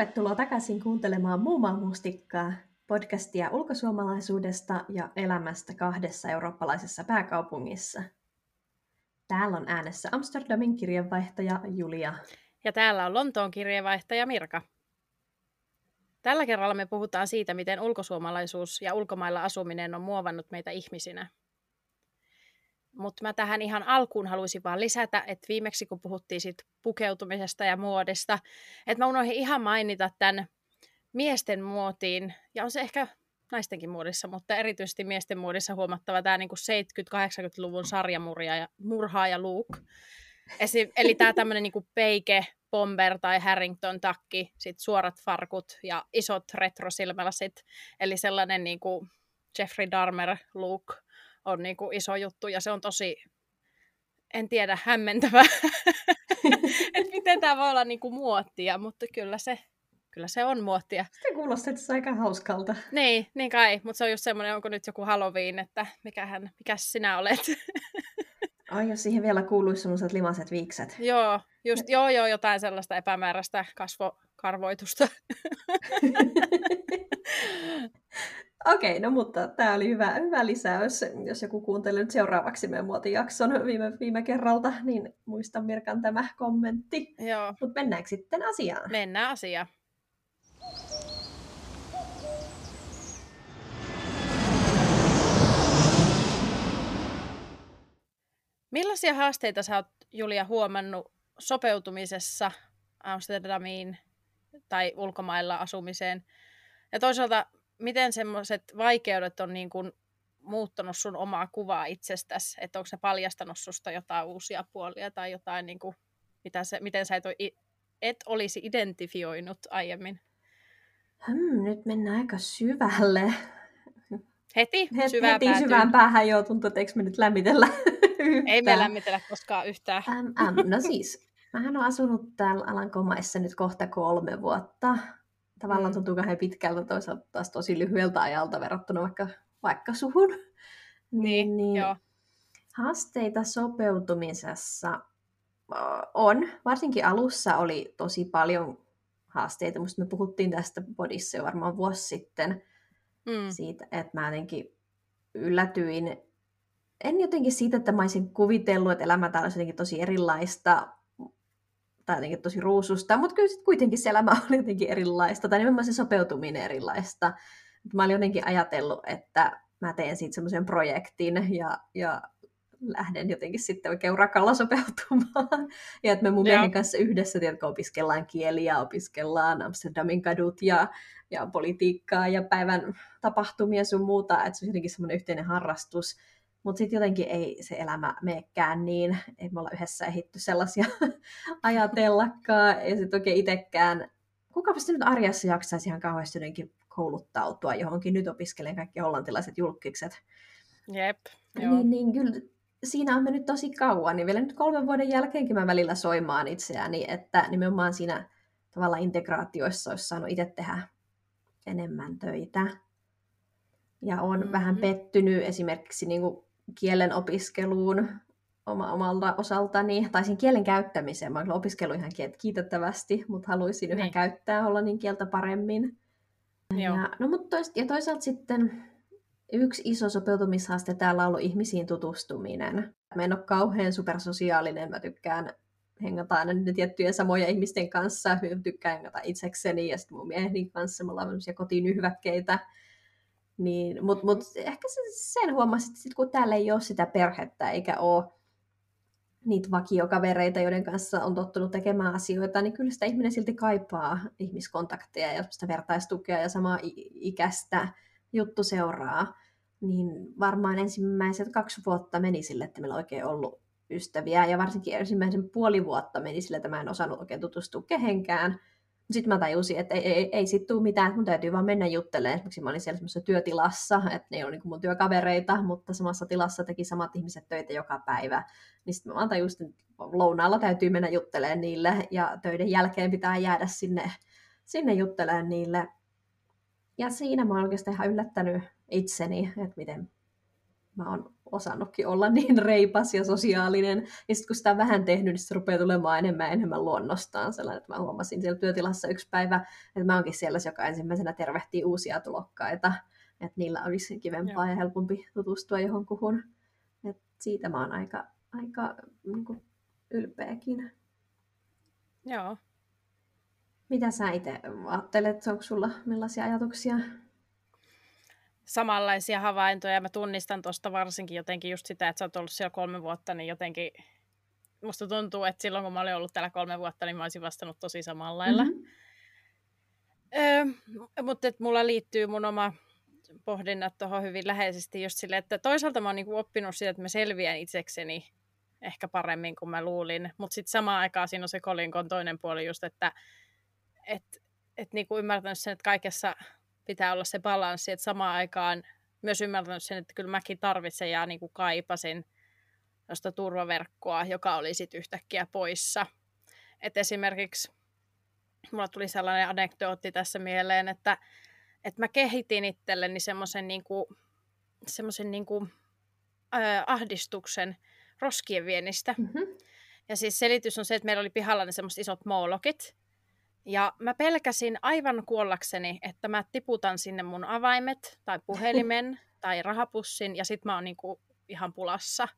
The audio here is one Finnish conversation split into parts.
Tervetuloa takaisin kuuntelemaan Muumaa mustikkaa, podcastia ulkosuomalaisuudesta ja elämästä kahdessa eurooppalaisessa pääkaupungissa. Täällä on äänessä Amsterdamin kirjeenvaihtaja Julia. Ja täällä on Lontoon kirjeenvaihtaja Mirka. Tällä kerralla me puhutaan siitä, miten ulkosuomalaisuus ja ulkomailla asuminen on muovannut meitä ihmisinä. Mutta mä tähän ihan alkuun haluaisin vaan lisätä, että viimeksi kun puhuttiin sit pukeutumisesta ja muodista, että mä unohdin ihan mainita tämän miesten muotiin, ja on se ehkä naistenkin muodissa, mutta erityisesti miesten muodissa huomattava tämä niinku 70-80-luvun sarjamurha ja, murhaa ja. Esi- eli tämä tämmöinen niinku peike, bomber tai Harrington takki, sit suorat farkut ja isot retrosilmälasit, eli sellainen niinku Jeffrey Dahmer look on niinku iso juttu ja se on tosi, en tiedä, hämmentävä, että miten tämä voi olla niinku muottia, mutta kyllä se, kyllä se on muottia. Se kuulostaa, että se on aika hauskalta. Niin, niin kai, mutta se on just semmoinen, onko nyt joku Halloween, että mikähän, mikä sinä olet. Ai, jos siihen vielä kuuluisi sellaiset limaset viikset. joo, just, joo, joo, jotain sellaista epämääräistä kasvokarvoitusta. Okei, okay, no mutta tämä oli hyvä, hyvä lisäys. Jos joku kuuntelee nyt seuraavaksi meidän muotijakson viime, viime kerralta, niin muista Mirkan tämä kommentti. Joo. Mutta mennäänkö sitten asiaan? Mennään asiaan. Millaisia haasteita sä oot, Julia, huomannut sopeutumisessa Amsterdamiin tai ulkomailla asumiseen? Ja toisaalta, miten semmoiset vaikeudet on niin kuin muuttanut sun omaa kuvaa itsestäsi? Että onko se paljastanut susta jotain uusia puolia tai jotain, niin kuin, mitä se, miten sä et, ole, et olisi identifioinut aiemmin? Hmm, nyt mennään aika syvälle. Heti? Het, syvään heti päätyyn. syvään päähän joo, tuntuu, että eikö me nyt lämmitellä Ei me yhtään. lämmitellä koskaan yhtään. Äm, äm, no siis, mähän olen asunut täällä Alankomaissa nyt kohta kolme vuotta. Tavallaan Mm. tuntuu kauhean pitkältä, toisaalta taas tosi lyhyeltä ajalta verrattuna vaikka, vaikka suhun. Niin, joo. Haasteita sopeutumisessa on. Varsinkin alussa oli tosi paljon haasteita. Musta me puhuttiin tästä podissa jo varmaan vuosi sitten Mm. siitä, että mä jotenkin yllätyin, en jotenkin siitä, että mä olisin kuvitellut, että elämä täällä olisi jotenkin tosi erilaista, tai jotenkin tosi ruususta, mutta kyllä sit kuitenkin se elämä oli jotenkin erilaista, tai nimenomaan se sopeutuminen erilaista. Mä olin jotenkin ajatellut, että mä teen siitä semmoisen projektin, ja, ja lähden jotenkin sitten oikein urakalla sopeutumaan. Ja että me mun miehen kanssa yhdessä, tiedätkö, opiskellaan kieliä, opiskellaan Amsterdamin kadut ja, ja politiikkaa ja päivän tapahtumia sun muuta, että se on jotenkin semmoinen yhteinen harrastus. Mutta sitten jotenkin ei se elämä meekään niin, ei me olla yhdessä ehitty sellaisia ajatellakaan, ja sitten oikein itsekään, kukapa sitä nyt arjessa jaksaisi ihan kauheasti jotenkin kouluttautua johonkin, nyt opiskelen kaikki hollantilaiset julkikset. Jep, joo. Niin, niin kyllä siinä on mennyt tosi kauan, niin vielä nyt kolmen vuoden jälkeenkin mä välillä soimaan itseäni, että nimenomaan siinä tavallaan integraatioissa olisi saanut itse tehdä enemmän töitä. Ja on mm-hmm. vähän pettynyt esimerkiksi niin kuin kielen opiskeluun oma, omalta osaltani, tai sen kielen käyttämiseen. Mä oon kyllä opiskellut ihan kiitettävästi, mutta haluaisin yhä Niin. käyttää hollannin kieltä paremmin. Joo. Ja, no, mutta tois, ja toisaalta sitten yksi iso sopeutumishaaste täällä on ollut ihmisiin tutustuminen. Mä en ole kauhean supersosiaalinen, mä tykkään hengata aina niiden tiettyjen samojen ihmisten kanssa, mä tykkään hengata itsekseni ja sitten mun mieheni kanssa, me ollaan tämmöisiä kotinyhväkkeitä. Niin, Mutta mut ehkä se, sen huomasi, että sit kun täällä ei ole sitä perhettä eikä ole niitä vakiokavereita, joiden kanssa on tottunut tekemään asioita, niin kyllä sitä ihminen silti kaipaa ihmiskontakteja ja sitä vertaistukea ja samaa ikäistä juttu seuraa. Niin varmaan ensimmäiset kaksi vuotta meni sille, että meillä on oikein ollut ystäviä. Ja varsinkin ensimmäisen puoli vuotta meni sille, että mä en osannut oikein tutustua kehenkään. Sitten mä tajusin, että ei, ei, ei sit tule mitään, mun täytyy vaan mennä juttelemaan. Esimerkiksi mä olin siellä semmoisessa työtilassa, että ne ei ole niin mun työkavereita, mutta samassa tilassa teki samat ihmiset töitä joka päivä. Niin sitten mä vaan tajusin, että lounaalla täytyy mennä juttelemaan niille ja töiden jälkeen pitää jäädä sinne, sinne juttelemaan niille. Ja siinä mä oon oikeastaan ihan yllättänyt itseni, että miten mä oon osannutkin olla niin reipas ja sosiaalinen. Ja sitten kun sitä on vähän tehnyt, niin se rupeaa tulemaan enemmän ja enemmän luonnostaan. Sellainen, että mä huomasin siellä työtilassa yksi päivä, että mä oonkin siellä, joka ensimmäisenä tervehtii uusia tulokkaita. Että niillä olisi kivempaa Joo. ja helpompi tutustua johonkuhun. Et siitä mä oon aika, aika niin kuin, ylpeäkin. Joo. Mitä sä itse ajattelet? Onko sulla millaisia ajatuksia? Samanlaisia havaintoja. Mä tunnistan tuosta varsinkin jotenkin just sitä, että sä oot ollut siellä kolme vuotta, niin jotenkin musta tuntuu, että silloin kun mä olin ollut täällä kolme vuotta, niin mä olisin vastannut tosi samalla lailla. Mm-hmm. Öö, mutta että mulla liittyy mun oma pohdinnat tuohon hyvin läheisesti just sille, että toisaalta mä oon niinku oppinut sitä, että mä selviän itsekseni ehkä paremmin kuin mä luulin, mutta sitten samaan aikaan siinä on se kolinkon toinen puoli just, että et, et niinku ymmärtänyt sen, että kaikessa pitää olla se balanssi, että samaan aikaan myös ymmärtänyt sen, että kyllä mäkin tarvitsen ja niinku kaipasin josta turvaverkkoa, joka oli sitten yhtäkkiä poissa. Et esimerkiksi mulla tuli sellainen anekdootti tässä mieleen, että, että mä kehitin itselleni semmoisen niinku, semmoisen niinku, äh, ahdistuksen roskien vienistä. Mm-hmm. Ja siis selitys on se, että meillä oli pihalla ne semmoiset isot moolokit. Ja mä pelkäsin aivan kuollakseni, että mä tiputan sinne mun avaimet tai puhelimen tai rahapussin ja sit mä oon niinku ihan pulassa.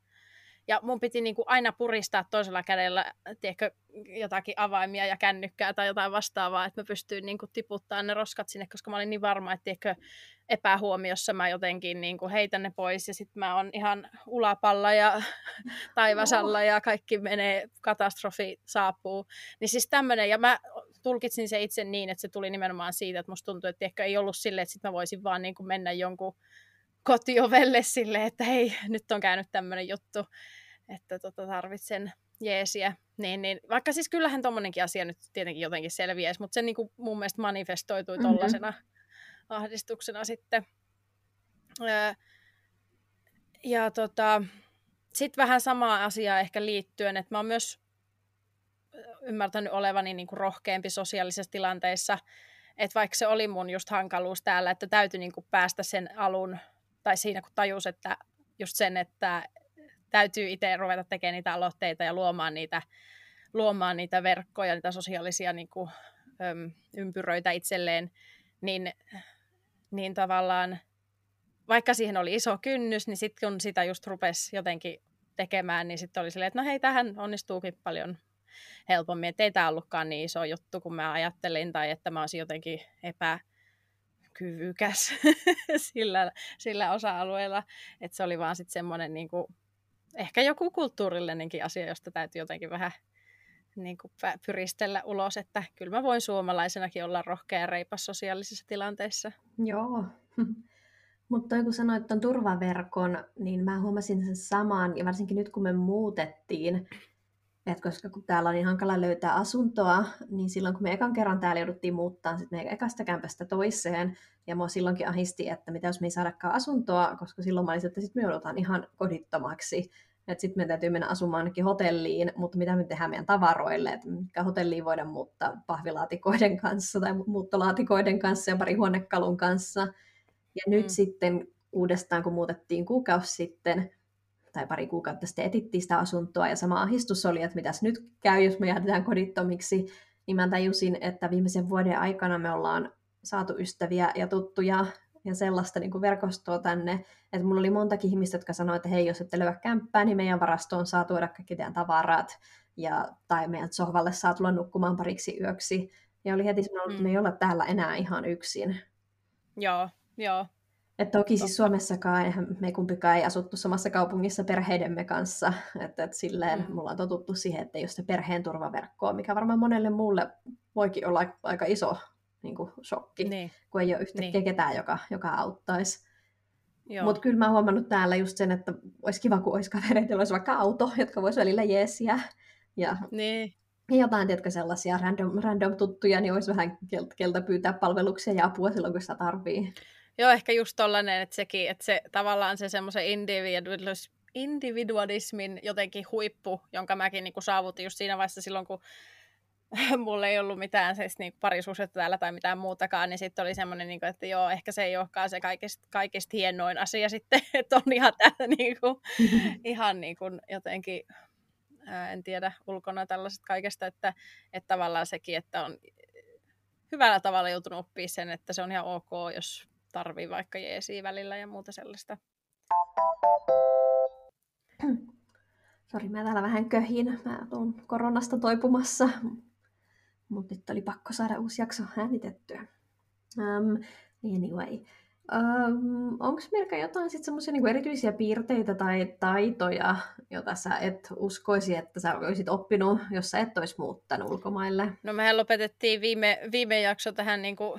Ja mun piti niin kuin aina puristaa toisella kädellä tiedätkö, jotakin avaimia ja kännykkää tai jotain vastaavaa, että mä pystyin niin kuin tiputtamaan ne roskat sinne, koska mä olin niin varma, että tiedätkö, epähuomiossa mä jotenkin niin kuin heitän ne pois ja sitten mä oon ihan ulapalla ja taivasalla ja kaikki menee, katastrofi saapuu. Niin siis tämmöinen, ja mä tulkitsin se itse niin, että se tuli nimenomaan siitä, että musta tuntui, että ehkä ei ollut silleen, että sit mä voisin vaan niin kuin mennä jonkun kotiovelle sille, että hei, nyt on käynyt tämmöinen juttu, että tota, tarvitsen jeesiä. Niin, niin, vaikka siis kyllähän tommonenkin asia nyt tietenkin jotenkin selviäisi, mutta se niin kuin mun mielestä manifestoitui mm-hmm. tollasena ahdistuksena sitten. Öö, ja tota, sitten vähän samaa asiaa ehkä liittyen, että mä oon myös ymmärtänyt olevani niin kuin rohkeampi sosiaalisissa tilanteissa, että vaikka se oli mun just hankaluus täällä, että täytyy niin kuin päästä sen alun tai siinä kun tajus, että just sen, että täytyy itse ruveta tekemään niitä aloitteita ja luomaan niitä, luomaan niitä verkkoja, niitä sosiaalisia niin kuin, öm, ympyröitä itselleen, niin, niin tavallaan vaikka siihen oli iso kynnys, niin sitten kun sitä just rupesi jotenkin tekemään, niin sitten oli silleen, että no hei, tähän onnistuukin paljon helpommin, että ei tämä ollutkaan niin iso juttu kuin mä ajattelin, tai että mä olisin jotenkin epä, kyvykäs sillä, sillä osa-alueella, että se oli vaan sitten semmoinen niin kuin, ehkä joku kulttuurillinenkin asia, josta täytyy jotenkin vähän niin kuin pyristellä ulos, että kyllä mä voin suomalaisenakin olla rohkea ja reipas sosiaalisissa tilanteissa. Joo, mutta kun sanoit tuon turvaverkon, niin mä huomasin sen saman, ja varsinkin nyt kun me muutettiin, et koska kun täällä on niin hankala löytää asuntoa, niin silloin kun me ekan kerran täällä jouduttiin muuttaa sit meidän ekasta kämpästä toiseen, ja mua silloinkin ahisti, että mitä jos me ei saadakaan asuntoa, koska silloin mä olisin, että sitten me joudutaan ihan kodittomaksi. Että sitten meidän täytyy mennä asumaan ainakin hotelliin, mutta mitä me tehdään meidän tavaroille, että mikä hotelliin voidaan muuttaa pahvilaatikoiden kanssa tai muuttolaatikoiden kanssa ja pari huonekalun kanssa. Ja nyt mm. sitten uudestaan, kun muutettiin kuukausi sitten, tai pari kuukautta sitten etittiin sitä asuntoa, ja sama ahdistus oli, että mitäs nyt käy, jos me jäädään kodittomiksi, niin mä tajusin, että viimeisen vuoden aikana me ollaan saatu ystäviä ja tuttuja ja sellaista niin kuin verkostoa tänne. Että mulla oli montakin ihmistä, jotka sanoivat, että hei, jos ette löyä kämppää, niin meidän varastoon saa tuoda kaikki teidän tavarat, ja, tai meidän sohvalle saa tulla nukkumaan pariksi yöksi. Ja oli heti sanonut, että me ei mm. olla täällä enää ihan yksin. Joo, joo. Et toki siis Suomessakaan me kumpikaan ei asuttu samassa kaupungissa perheidemme kanssa. Että et silleen mm. mulla on totuttu siihen, että jos se perheen turvaverkko mikä varmaan monelle muulle voikin olla aika iso niin kuin shokki, niin. kun ei ole yhtäkkiä niin. ketään, joka, joka auttaisi. Mutta kyllä mä oon huomannut täällä just sen, että olisi kiva, kun olisi kavereita, joilla olisi vaikka auto, jotka voisi välillä jeesiä. Ja niin. jotain, tiedätkö, sellaisia random, random tuttuja, niin olisi vähän keltä pyytää palveluksia ja apua silloin, kun sitä tarvii. Joo, ehkä just tollanen, että sekin, että se tavallaan se semmoisen individualismin jotenkin huippu, jonka mäkin niin kuin saavutin just siinä vaiheessa silloin, kun mulla ei ollut mitään siis niin parisuusetta täällä tai mitään muutakaan, niin sitten oli semmoinen, niin kuin, että joo, ehkä se ei olekaan se kaikista, kaikista hienoin asia sitten, että on ihan täällä niin kuin, ihan niin kuin jotenkin, ää, en tiedä, ulkona tällaiset kaikesta, että, että tavallaan sekin, että on hyvällä tavalla joutunut oppia sen, että se on ihan ok, jos tarvii vaikka jeesiä välillä ja muuta sellaista. Sori, mä täällä vähän köhin. Mä oon koronasta toipumassa. Mutta nyt oli pakko saada uusi jakso äänitettyä. Um, anyway. Um, Onko Mirka jotain sit semmoisia niinku erityisiä piirteitä tai taitoja, joita sä et uskoisi, että sä olisit oppinut, jos sä et olisi muuttanut ulkomaille? No mehän lopetettiin viime, viime jakso tähän niinku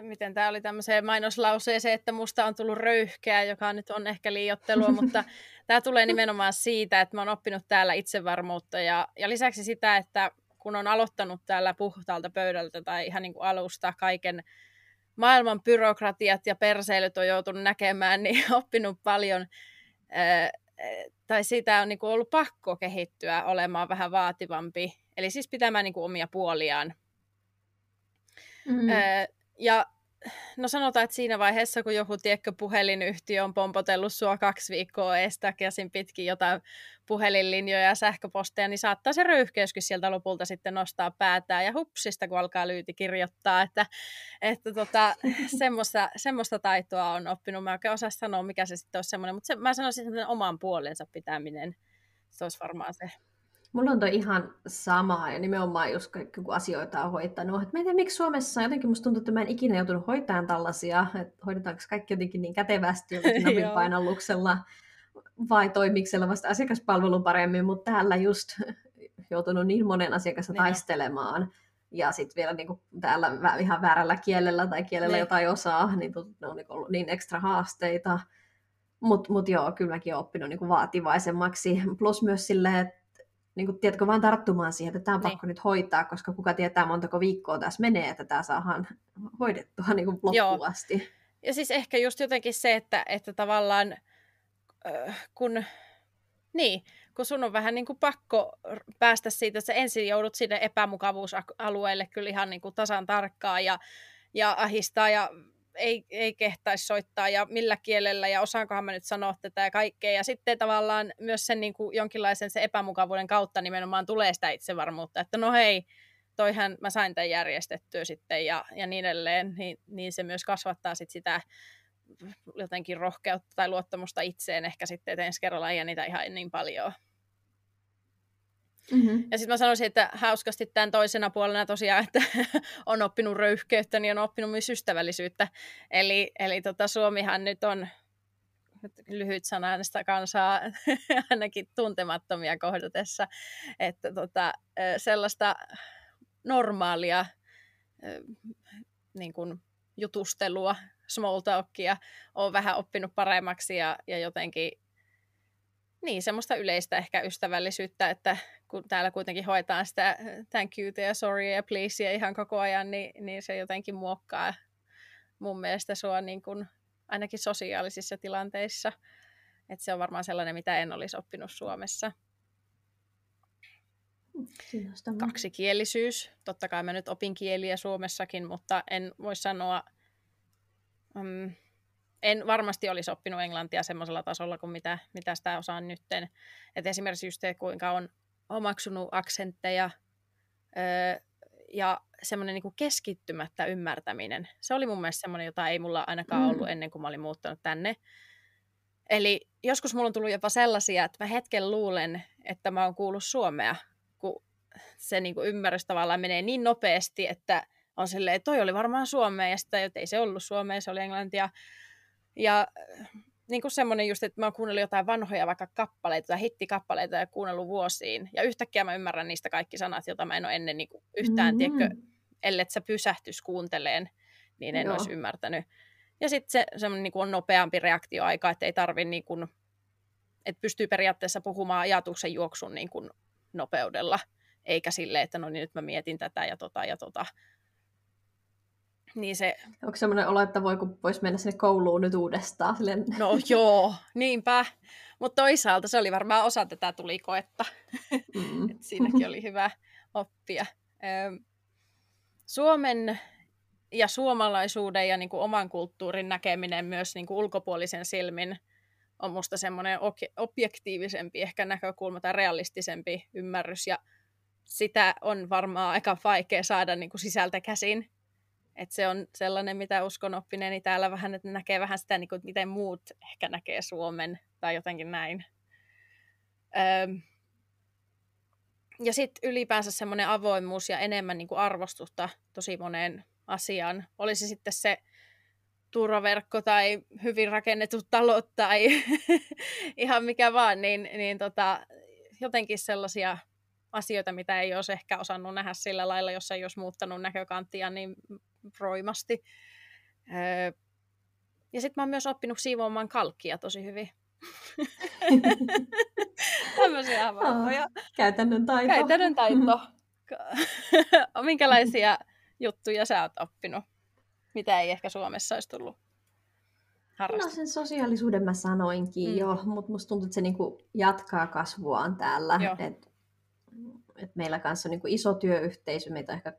miten tämä oli tämmöiseen mainoslauseeseen, että musta on tullut röyhkeä, joka nyt on ehkä liiottelua, mutta tämä tulee nimenomaan siitä, että mä oon oppinut täällä itsevarmuutta ja, ja lisäksi sitä, että kun on aloittanut täällä puhtaalta pöydältä tai ihan niin kuin alusta kaiken maailman byrokratiat ja perseilyt on joutunut näkemään, niin oppinut paljon, tai siitä on niin kuin ollut pakko kehittyä olemaan vähän vaativampi, eli siis pitämään niin kuin omia puoliaan. Mm-hmm. Ja no sanotaan, että siinä vaiheessa, kun joku tiekkä puhelinyhtiö on pompotellut sua kaksi viikkoa eestä käsin pitkin jotain puhelinlinjoja ja sähköposteja, niin saattaa se röyhkeyskin sieltä lopulta sitten nostaa päätään ja hupsista, kun alkaa lyyti kirjoittaa, että, että tota, semmoista, semmoista taitoa on oppinut. Mä oikein osaa sanoa, mikä se sitten olisi semmoinen, mutta se, mä sanoisin, että oman puolensa pitäminen, se olisi varmaan se Mulla on toi ihan sama ja nimenomaan just kun asioita on hoitanut. Et mä en tiedä, miksi Suomessa jotenkin musta tuntuu, että mä en ikinä joutunut hoitamaan tällaisia, että hoidetaanko kaikki jotenkin niin kätevästi jotenkin painalluksella vai toimiksella vasta asiakaspalvelu paremmin, mutta täällä just joutunut niin monen asiakassa niin taistelemaan. Ja sitten vielä niin kuin täällä ihan väärällä kielellä tai kielellä, niin. jota ei osaa, niin ne on niin ollut niin ekstra haasteita. Mutta mut joo, kyllä mäkin olen oppinut niin vaativaisemmaksi. Plus myös silleen, että niin kuin, tiedätkö, vaan tarttumaan siihen, että tämä on niin. pakko nyt hoitaa, koska kuka tietää montako viikkoa tässä menee, että tämä saadaan hoidettua niin kuin loppuun asti. Ja siis ehkä just jotenkin se, että, että tavallaan kun, niin, kun sun on vähän niin kuin pakko päästä siitä, että sä ensin joudut sinne epämukavuusalueelle kyllä ihan niin kuin tasan tarkkaan ja, ja ahistaa ja ei, ei kehtaisi soittaa ja millä kielellä ja osaankohan mä nyt sanoa tätä ja kaikkea. Ja sitten tavallaan myös sen niin kuin jonkinlaisen se epämukavuuden kautta nimenomaan tulee sitä itsevarmuutta, että no hei, toihan mä sain tämän järjestettyä sitten ja, ja niin edelleen, niin, niin se myös kasvattaa sit sitä jotenkin rohkeutta tai luottamusta itseen ehkä sitten, että ensi kerralla ei niitä ihan niin paljon. Mm-hmm. Ja sitten mä sanoisin, että hauskasti tämän toisena puolena tosiaan, että on oppinut röyhkeyttä, niin on oppinut myös ystävällisyyttä. Eli, eli tota, Suomihan nyt on lyhyt sanaista kansaa ainakin tuntemattomia kohdatessa, että tota, sellaista normaalia niin kuin jutustelua, small talkia on vähän oppinut paremmaksi ja, ja jotenkin niin, semmoista yleistä ehkä ystävällisyyttä, että kun täällä kuitenkin hoitaan sitä thank you ja sorry ja please ihan koko ajan, niin, niin se jotenkin muokkaa mun mielestä sua niin kuin, ainakin sosiaalisissa tilanteissa. Että se on varmaan sellainen, mitä en olisi oppinut Suomessa. Kaksikielisyys. Totta kai mä nyt opin kieliä Suomessakin, mutta en voi sanoa, um, en varmasti olisi oppinut englantia semmoisella tasolla kuin mitä, mitä sitä osaan nytten. Et esimerkiksi just se, kuinka on omaksunut aksentteja öö, ja semmoinen niin keskittymättä ymmärtäminen. Se oli mun mielestä semmoinen, jota ei mulla ainakaan ollut mm. ennen kuin mä olin muuttanut tänne. Eli joskus mulla on tullut jopa sellaisia, että mä hetken luulen, että mä oon kuullut suomea, kun se niin kuin ymmärrys tavallaan menee niin nopeasti, että on silleen, että toi oli varmaan suomea, ja sitten ei se ollut suomea, se oli englantia. Ja niin kuin semmoinen just, että mä oon kuunnellut jotain vanhoja vaikka kappaleita tai hittikappaleita ja kuunnellut vuosiin. Ja yhtäkkiä mä ymmärrän niistä kaikki sanat, joita mä en ole ennen niin kuin yhtään, mm-hmm. tiedätkö, ellei sä pysähtys kuunteleen, niin en Joo. olisi ymmärtänyt. Ja sitten se semmoinen niin kuin on nopeampi reaktioaika, että ei tarvi niin kuin, että pystyy periaatteessa puhumaan ajatuksen juoksun niin kuin nopeudella, eikä sille, että no niin nyt mä mietin tätä ja tota ja tota, niin se... Onko semmoinen olo, että voi, kun voisi mennä sinne kouluun nyt uudestaan? Silleen... No joo, niinpä. Mutta toisaalta se oli varmaan osa tätä tulikoetta. Mm. siinäkin oli hyvä. oppia. Suomen ja suomalaisuuden ja niin kuin oman kulttuurin näkeminen myös niin kuin ulkopuolisen silmin on musta semmoinen objektiivisempi ehkä näkökulma tai realistisempi ymmärrys ja sitä on varmaan aika vaikea saada niin kuin sisältä käsin. Et se on sellainen, mitä uskon oppineeni täällä vähän, että näkee vähän sitä, niin kuin, miten muut ehkä näkee Suomen tai jotenkin näin. Öö, ja sitten ylipäänsä semmoinen avoimuus ja enemmän niin kuin arvostusta tosi moneen asiaan. Olisi sitten se turvaverkko tai hyvin rakennetut talot tai ihan mikä vaan, niin, niin tota, jotenkin sellaisia asioita, mitä ei olisi ehkä osannut nähdä sillä lailla, jos ei olisi muuttanut näkökanttia niin roimasti. Öö, ja sitten mä oon myös oppinut siivoamaan kalkkia tosi hyvin. Tämmöisiä havaintoja. Oh, käytännön taito. Käytännön taito. Minkälaisia juttuja sä oot oppinut, mitä ei ehkä Suomessa olisi tullut No sen sosiaalisuuden mä sanoinkin mm. jo, mutta musta tuntuu, että se niinku jatkaa kasvuaan täällä. Et, et meillä kanssa on niinku iso työyhteisö, meitä on ehkä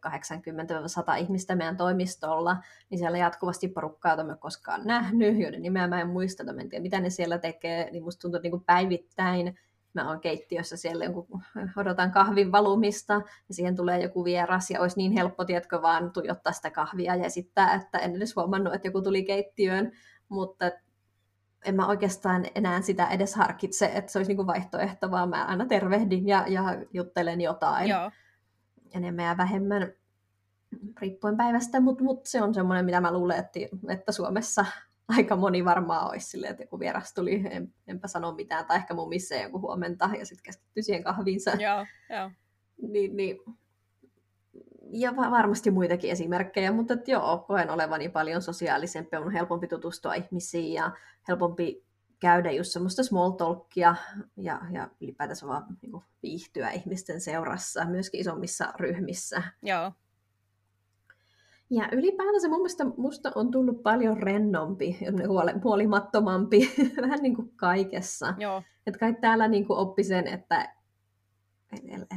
80-100 ihmistä meidän toimistolla, niin siellä jatkuvasti porukkaa, jota mä koskaan nähnyt, joiden nimeä mä en muista, mä en tiedä mitä ne siellä tekee, niin musta tuntuu, että niinku päivittäin mä oon keittiössä siellä jonkun, odotan kahvin valumista ja siihen tulee joku vieras ja olisi niin helppo, tiedätkö, vaan tuijottaa sitä kahvia ja esittää, että en edes huomannut, että joku tuli keittiöön, mutta en mä oikeastaan enää sitä edes harkitse, että se olisi niinku vaihtoehto, vaan mä aina tervehdin ja, ja juttelen jotain Joo. enemmän ja vähemmän riippuen päivästä, mutta mut se on semmoinen, mitä mä luulen, että, että Suomessa aika moni varmaan olisi silleen, että joku vieras tuli, en, enpä sano mitään, tai ehkä mun missä joku huomenta, ja sitten keskittyy siihen kahviinsa. Joo, joo. Niin, niin. Ja varmasti muitakin esimerkkejä, mutta että joo, koen olevani paljon sosiaalisempi, on helpompi tutustua ihmisiin ja helpompi käydä just semmoista small talkia ja, ja ylipäätänsä vaan niin kuin, viihtyä ihmisten seurassa, myöskin isommissa ryhmissä. Joo, ja ylipäätänsä mun mielestä musta on tullut paljon rennompi, huolimattomampi, vähän niin kuin kaikessa. Joo. Että kai täällä niin kuin oppi sen, että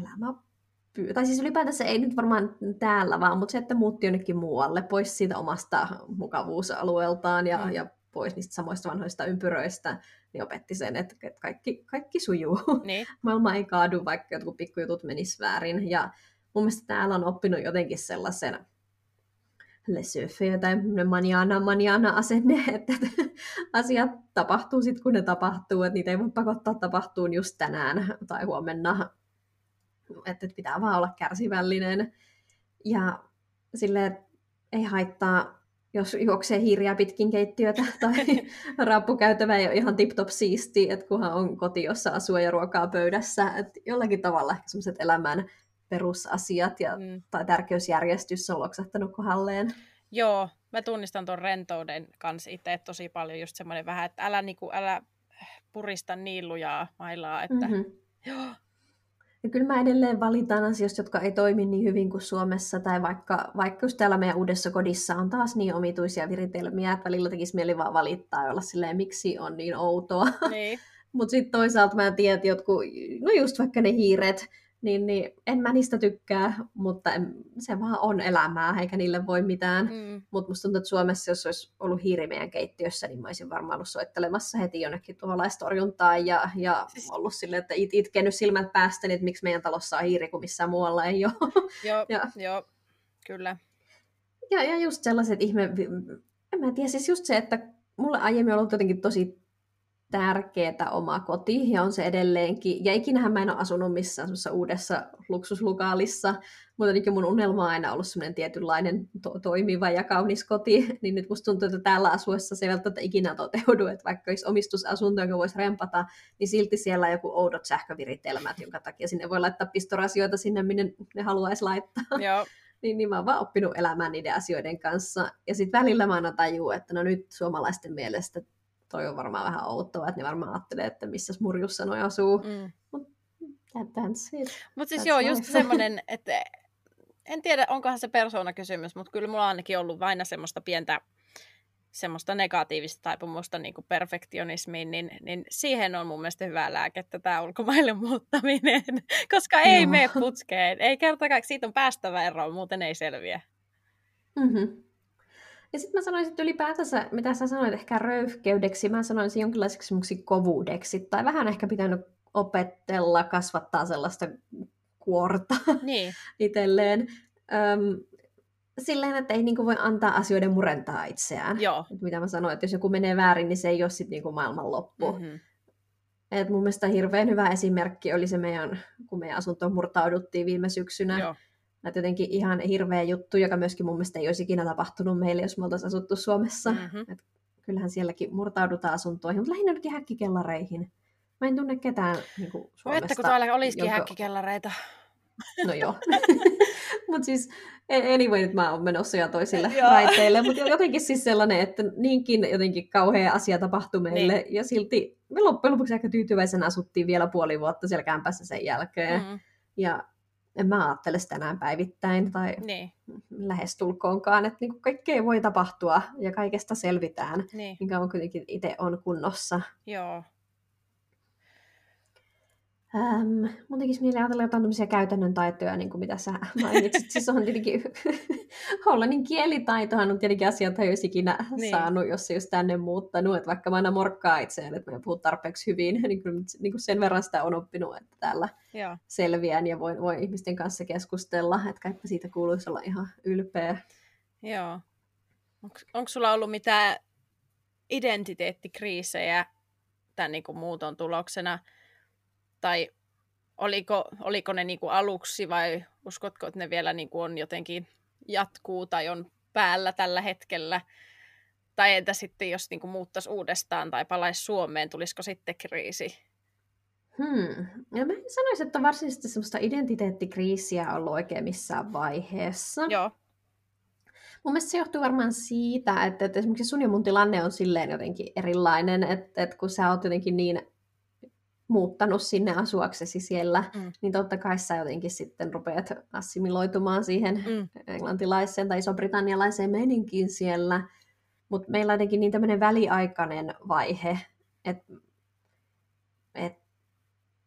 elämä pyy- Tai siis ylipäätänsä ei nyt varmaan täällä vaan, mutta se, että muutti jonnekin muualle, pois siitä omasta mukavuusalueeltaan ja, mm. ja pois niistä samoista vanhoista ympyröistä, niin opetti sen, että, että kaikki, kaikki sujuu. Niin. Maailma ei kaadu, vaikka jotkut pikkujutut menis väärin. Ja mun mielestä täällä on oppinut jotenkin sellaisen laissez tai maniana maniana asenne, että asiat tapahtuu sitten kun ne tapahtuu, että niitä ei voi pakottaa tapahtuun just tänään tai huomenna, että pitää vaan olla kärsivällinen ja sille ei haittaa, jos juoksee hiiriä pitkin keittiötä tai rappukäytävä ei ole ihan tip-top siisti, että kunhan on koti, jossa asuu ja ruokaa pöydässä, että jollakin tavalla ehkä sellaiset elämän perusasiat ja, mm. tai tärkeysjärjestys on loksahtanut kohdalleen. Joo, mä tunnistan tuon rentouden kanssa itse tosi paljon, just semmoinen vähän, että älä, niinku, älä purista niin lujaa mailaa, että mm-hmm. joo. Ja kyllä mä edelleen valitaan asioista, jotka ei toimi niin hyvin kuin Suomessa, tai vaikka, vaikka just täällä meidän uudessa kodissa on taas niin omituisia viritelmiä, että välillä tekisi mieli vaan valittaa ja olla silleen, miksi on niin outoa. Niin. Mutta sitten toisaalta mä tiedän, että jotkut, no just vaikka ne hiiret, niin, niin en mä niistä tykkää, mutta en, se vaan on elämää, eikä niille voi mitään. Mm. Mutta musta tuntuu, että Suomessa, jos olisi ollut hiiri meidän keittiössä, niin mä olisin varmaan ollut soittelemassa heti jonnekin tuholaistorjuntaan ja, ja siis... ollut silleen, että it, itkenyt silmät päästä, niin että miksi meidän talossa on hiiri, kun missään muualla ei ole. Joo, ja, joo kyllä. Ja, ja just sellaiset ihme... En mä tiedä, siis just se, että mulle aiemmin on ollut jotenkin tosi tärkeää oma koti, ja on se edelleenkin. Ja ikinähän mä en ole asunut missään uudessa luksuslukaalissa, mutta jotenkin mun unelma on aina ollut semmoinen tietynlainen to- toimiva ja kaunis koti, niin nyt musta tuntuu, että täällä asuessa se ei välttämättä ikinä toteudu, että vaikka olisi omistusasunto, jonka voisi rempata, niin silti siellä on joku oudot sähköviritelmät, jonka takia sinne voi laittaa pistorasioita sinne, minne ne haluaisi laittaa. Joo. niin, niin mä oon vaan oppinut elämään niiden asioiden kanssa. Ja sitten välillä mä aina tajuu, että no nyt suomalaisten mielestä toi on varmaan vähän outoa, että ne varmaan ajattelee, että missä murjussa noi asuu. Mm. Mutta. Mutta siis that's joo, life. just semmoinen, että en tiedä, onkohan se persoonakysymys, mutta kyllä mulla on ainakin ollut aina semmoista pientä semmoista negatiivista taipumusta niin kuin perfektionismiin, niin, niin siihen on mun mielestä hyvä lääkettä tämä ulkomaille muuttaminen, koska ei Joo. mene putkeen. Ei kertakaan, siitä on päästävä eroon, muuten ei selviä. Mm-hmm. Ja sitten mä sanoisin, että ylipäätänsä, mitä sä sanoit ehkä röyhkeydeksi, mä sanoisin jonkinlaiseksi kovuudeksi, tai vähän ehkä pitänyt opetella, kasvattaa sellaista kuorta niin. itselleen. Öm, silleen, että ei niinku voi antaa asioiden murentaa itseään. Joo. Et mitä mä sanoin, että jos joku menee väärin, niin se ei ole sitten niinku maailmanloppu. Mm-hmm. Et mun mielestä hirveän hyvä esimerkki oli se meidän, kun meidän asuntoon murtauduttiin viime syksynä. Joo. Että jotenkin ihan hirveä juttu, joka myöskin mun mielestä ei olisi ikinä tapahtunut meille, jos me oltaisiin asuttu Suomessa. Mm-hmm. Et kyllähän sielläkin murtaudutaan asuntoihin, mutta lähinnä nytkin häkkikellareihin. Mä en tunne ketään niin kuin Suomesta. Että kun täällä olisikin jonka... häkkikellareita. No joo. mutta siis anyway, nyt mä oon menossa jo toisille raiteille, mutta jotenkin siis sellainen, että niinkin jotenkin kauhea asia tapahtui meille, niin. ja silti me loppujen lopuksi aika tyytyväisen asuttiin vielä puoli vuotta siellä kämpässä sen jälkeen. Mm. Ja en mä ajattele sitä enää päivittäin tai niin. lähestulkoonkaan, että niin kaikkea voi tapahtua ja kaikesta selvitään, niin. mikä on kuitenkin itse on kunnossa. Joo. Ähm, mun tekisi mieleen ajatella jotain tämmöisiä käytännön taitoja, niin kuin mitä sä mainitsit. siis on tietenkin, hollannin kielitaitohan on tietenkin asia, jota ei olisi ikinä niin. saanut, jos ei olisi tänne muuttanut. Että vaikka mä aina morkkaa itseään, että mä puhun tarpeeksi hyvin, niin kuin, niin kuin sen verran sitä on oppinut, että täällä Joo. selviän ja voin, voin ihmisten kanssa keskustella. Että kaikki siitä kuuluisi olla ihan ylpeä. Joo. Onko sulla ollut mitään identiteettikriisejä tämän niin kuin muuton tuloksena? Tai oliko, oliko ne niin kuin aluksi vai uskotko, että ne vielä niin kuin on jotenkin jatkuu tai on päällä tällä hetkellä? Tai entä sitten, jos niin kuin muuttaisi uudestaan tai palaisi Suomeen, tulisiko sitten kriisi? Hmm. Ja mä en sanoisi, että on varsinaisesti semmoista identiteettikriisiä ollut oikein missään vaiheessa. Joo. Mun mielestä se johtuu varmaan siitä, että, että esimerkiksi sun ja mun tilanne on silleen jotenkin erilainen, että, että kun sä oot jotenkin niin muuttanut sinne asuaksesi siellä, mm. niin totta kai sä jotenkin sitten rupeat assimiloitumaan siihen mm. englantilaiseen tai iso-britannialaiseen meninkiin siellä. Mutta meillä on jotenkin niin tämmöinen väliaikainen vaihe, että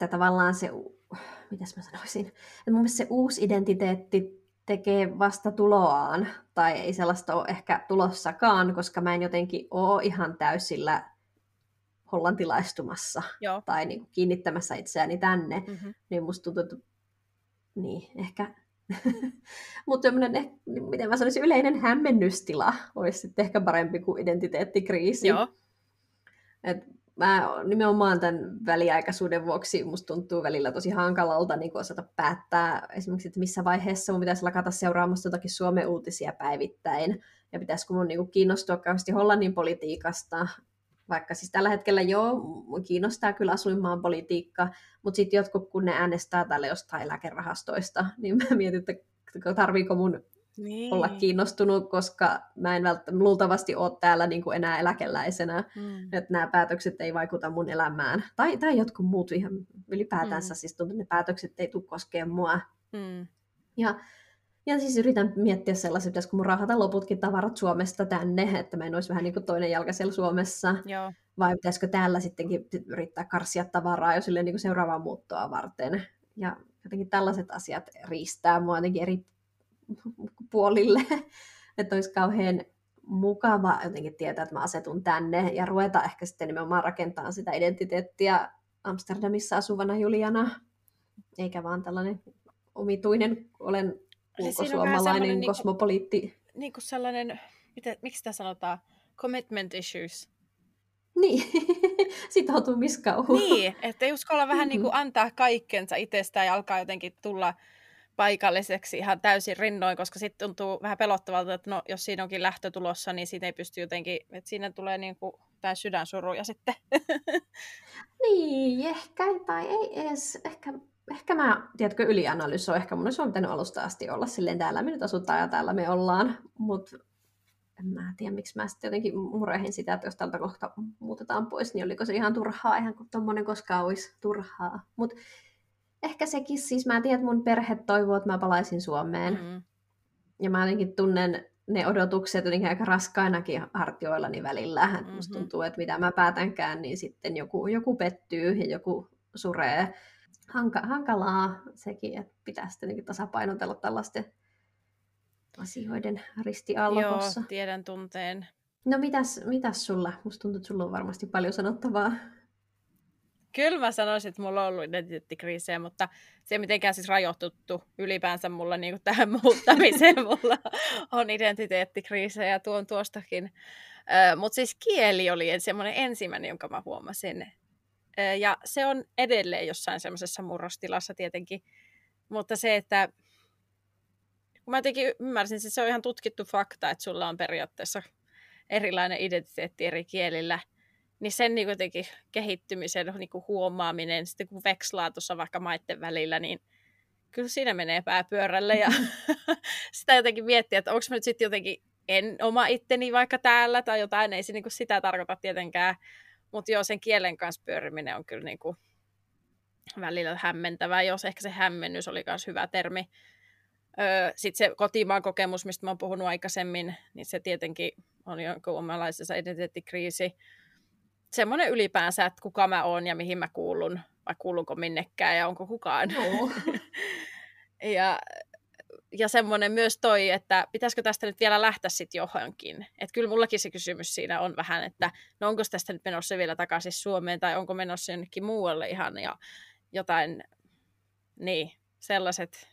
että tavallaan se, mitäs mä sanoisin, että mun mielestä se uusi identiteetti tekee vasta tuloaan, tai ei sellaista ole ehkä tulossakaan, koska mä en jotenkin ole ihan täysillä hollantilaistumassa Joo. tai niin kuin kiinnittämässä itseäni tänne, mm-hmm. niin musta tuntuu, että niin, ehkä mutta tämmöinen, eh, miten mä sanoisin, yleinen hämmennystila olisi sitten ehkä parempi kuin identiteettikriisi. Joo. Et mä nimenomaan tämän väliaikaisuuden vuoksi musta tuntuu välillä tosi hankalalta niin osata päättää esimerkiksi, että missä vaiheessa mun pitäisi lakata seuraamassa jotakin Suomen uutisia päivittäin, ja pitäisikö mun niin kiinnostua kauheasti Hollannin politiikasta, vaikka siis tällä hetkellä joo, kiinnostaa kyllä asuinmaan politiikka, mutta sitten jotkut, kun ne äänestää tälle jostain eläkerahastoista, niin mä mietin, että tarviiko mun niin. olla kiinnostunut, koska mä en välttämättä luultavasti ole täällä niin kuin enää eläkeläisenä, mm. että nämä päätökset ei vaikuta mun elämään. Tai, tai jotkut muut ihan ylipäätänsä, mm. siis tuntuu, että ne päätökset ei tule koskemaan mua. Mm. Ja ja siis yritän miettiä sellaisia, pitäisikö mun rahata loputkin tavarat Suomesta tänne, että mä en olisi vähän niin kuin toinen jalka siellä Suomessa. Joo. Vai pitäisikö täällä sittenkin yrittää karsia tavaraa jo silleen niin kuin seuraavaa muuttoa varten. Ja jotenkin tällaiset asiat riistää mua jotenkin eri puolille. että olisi kauhean mukava jotenkin tietää, että mä asetun tänne ja ruveta ehkä sitten nimenomaan rakentamaan sitä identiteettiä Amsterdamissa asuvana Juliana, eikä vaan tällainen omituinen, olen ulkosuomalainen niinku- kosmopoliitti. Niin kuin, niin kuin sellainen, mitä, miksi sitä sanotaan, commitment issues. Niin, sitoutumiskauhu. Niin, että ei uskalla vähän mm-hmm. niin kuin antaa kaikkensa itsestään ja alkaa jotenkin tulla paikalliseksi ihan täysin rinnoin, koska sitten tuntuu vähän pelottavalta, että no, jos siinä onkin lähtö tulossa, niin siitä ei pysty jotenkin, että siinä tulee niin kuin tämä sydänsuru ja sitten. niin, ehkä tai ei edes, ehkä ehkä mä, tiedätkö, ylianalysoin, ehkä mun olisi pitänyt alusta asti olla silleen, täällä me nyt asutaan ja täällä me ollaan, mutta en mä tiedä, miksi mä sitten jotenkin murehin sitä, että jos tältä kohta muutetaan pois, niin oliko se ihan turhaa, ihan kuin tommonen koskaan olisi turhaa. Mutta ehkä sekin, siis mä tiedän, että mun perhe toivoo, että mä palaisin Suomeen. Mm-hmm. Ja mä jotenkin tunnen ne odotukset jotenkin aika raskainakin hartioillani välillä. Mm-hmm. Musta tuntuu, että mitä mä päätänkään, niin sitten joku, joku pettyy ja joku suree. Hanka, hankalaa sekin, että pitää sitten tasapainotella tällaisten asioiden ristiallokossa. Joo, tiedän tunteen. No mitäs, mitäs sulla? Musta tuntuu, että sulla on varmasti paljon sanottavaa. Kyllä mä sanoisin, että mulla on ollut identiteettikriisejä, mutta se mitenkään siis rajoituttu ylipäänsä mulla niin kuin tähän muuttamiseen. mulla on identiteettikriisejä tuon tuostakin. Mutta siis kieli oli semmoinen ensimmäinen, jonka mä huomasin. Ja se on edelleen jossain semmoisessa murrostilassa tietenkin. Mutta se, että kun mä jotenkin ymmärsin, että se on ihan tutkittu fakta, että sulla on periaatteessa erilainen identiteetti eri kielillä, niin sen niin jotenkin kehittymisen niin kuin huomaaminen, sitten kun vekslaa tuossa vaikka maitten välillä, niin kyllä siinä menee pääpyörälle ja sitä jotenkin miettiä, että onko mä nyt sitten jotenkin en oma itteni vaikka täällä tai jotain, ei se niin kuin sitä tarkoita tietenkään, mutta joo, sen kielen kanssa pyöriminen on kyllä niin kuin välillä hämmentävää, jos ehkä se hämmennys oli myös hyvä termi, sitten se kotimaan kokemus, mistä mä oon puhunut aikaisemmin, niin se tietenkin on jonkun omanlaisensa identiteettikriisi. Semmoinen ylipäänsä, että kuka mä oon ja mihin mä kuulun, vai kuulunko minnekään ja onko kukaan. No. ja, ja semmoinen myös toi, että pitäisikö tästä nyt vielä lähteä sitten johonkin. Että kyllä mullakin se kysymys siinä on vähän, että no onko tästä nyt menossa vielä takaisin Suomeen tai onko menossa jonnekin muualle ihan ja jotain, niin sellaiset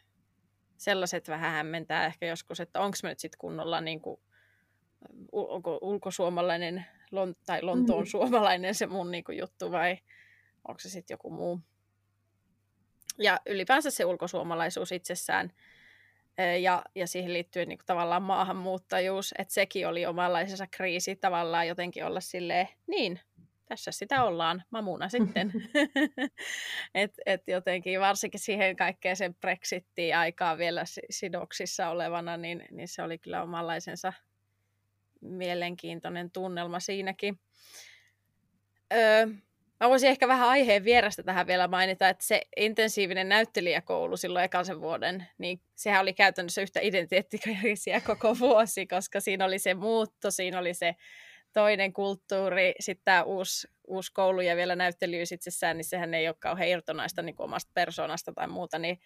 sellaiset vähän hämmentää ehkä joskus, että onko mä nyt sitten kunnolla niin kuin, onko ulkosuomalainen tai Lontoon mm. suomalainen se mun niin kuin, juttu vai onko se sitten joku muu. Ja ylipäänsä se ulkosuomalaisuus itsessään ja, ja siihen liittyen niin kuin, tavallaan maahanmuuttajuus, että sekin oli omanlaisensa kriisi tavallaan jotenkin olla silleen, niin, tässä sitä ollaan mamuna sitten. et, et jotenkin varsinkin siihen kaikkeen sen Brexitiin aikaa vielä sidoksissa olevana, niin, niin se oli kyllä omanlaisensa mielenkiintoinen tunnelma siinäkin. Öö, mä voisin ehkä vähän aiheen vierestä tähän vielä mainita, että se intensiivinen näyttelijäkoulu silloin ekasen vuoden, niin sehän oli käytännössä yhtä identiteettikriisiä koko vuosi, koska siinä oli se muutto, siinä oli se toinen kulttuuri, sitten tämä uusi, uusi koulu ja vielä näyttelyys itsessään, niin sehän ei ole kauhean irtonaista niin omasta persoonasta tai muuta, niin,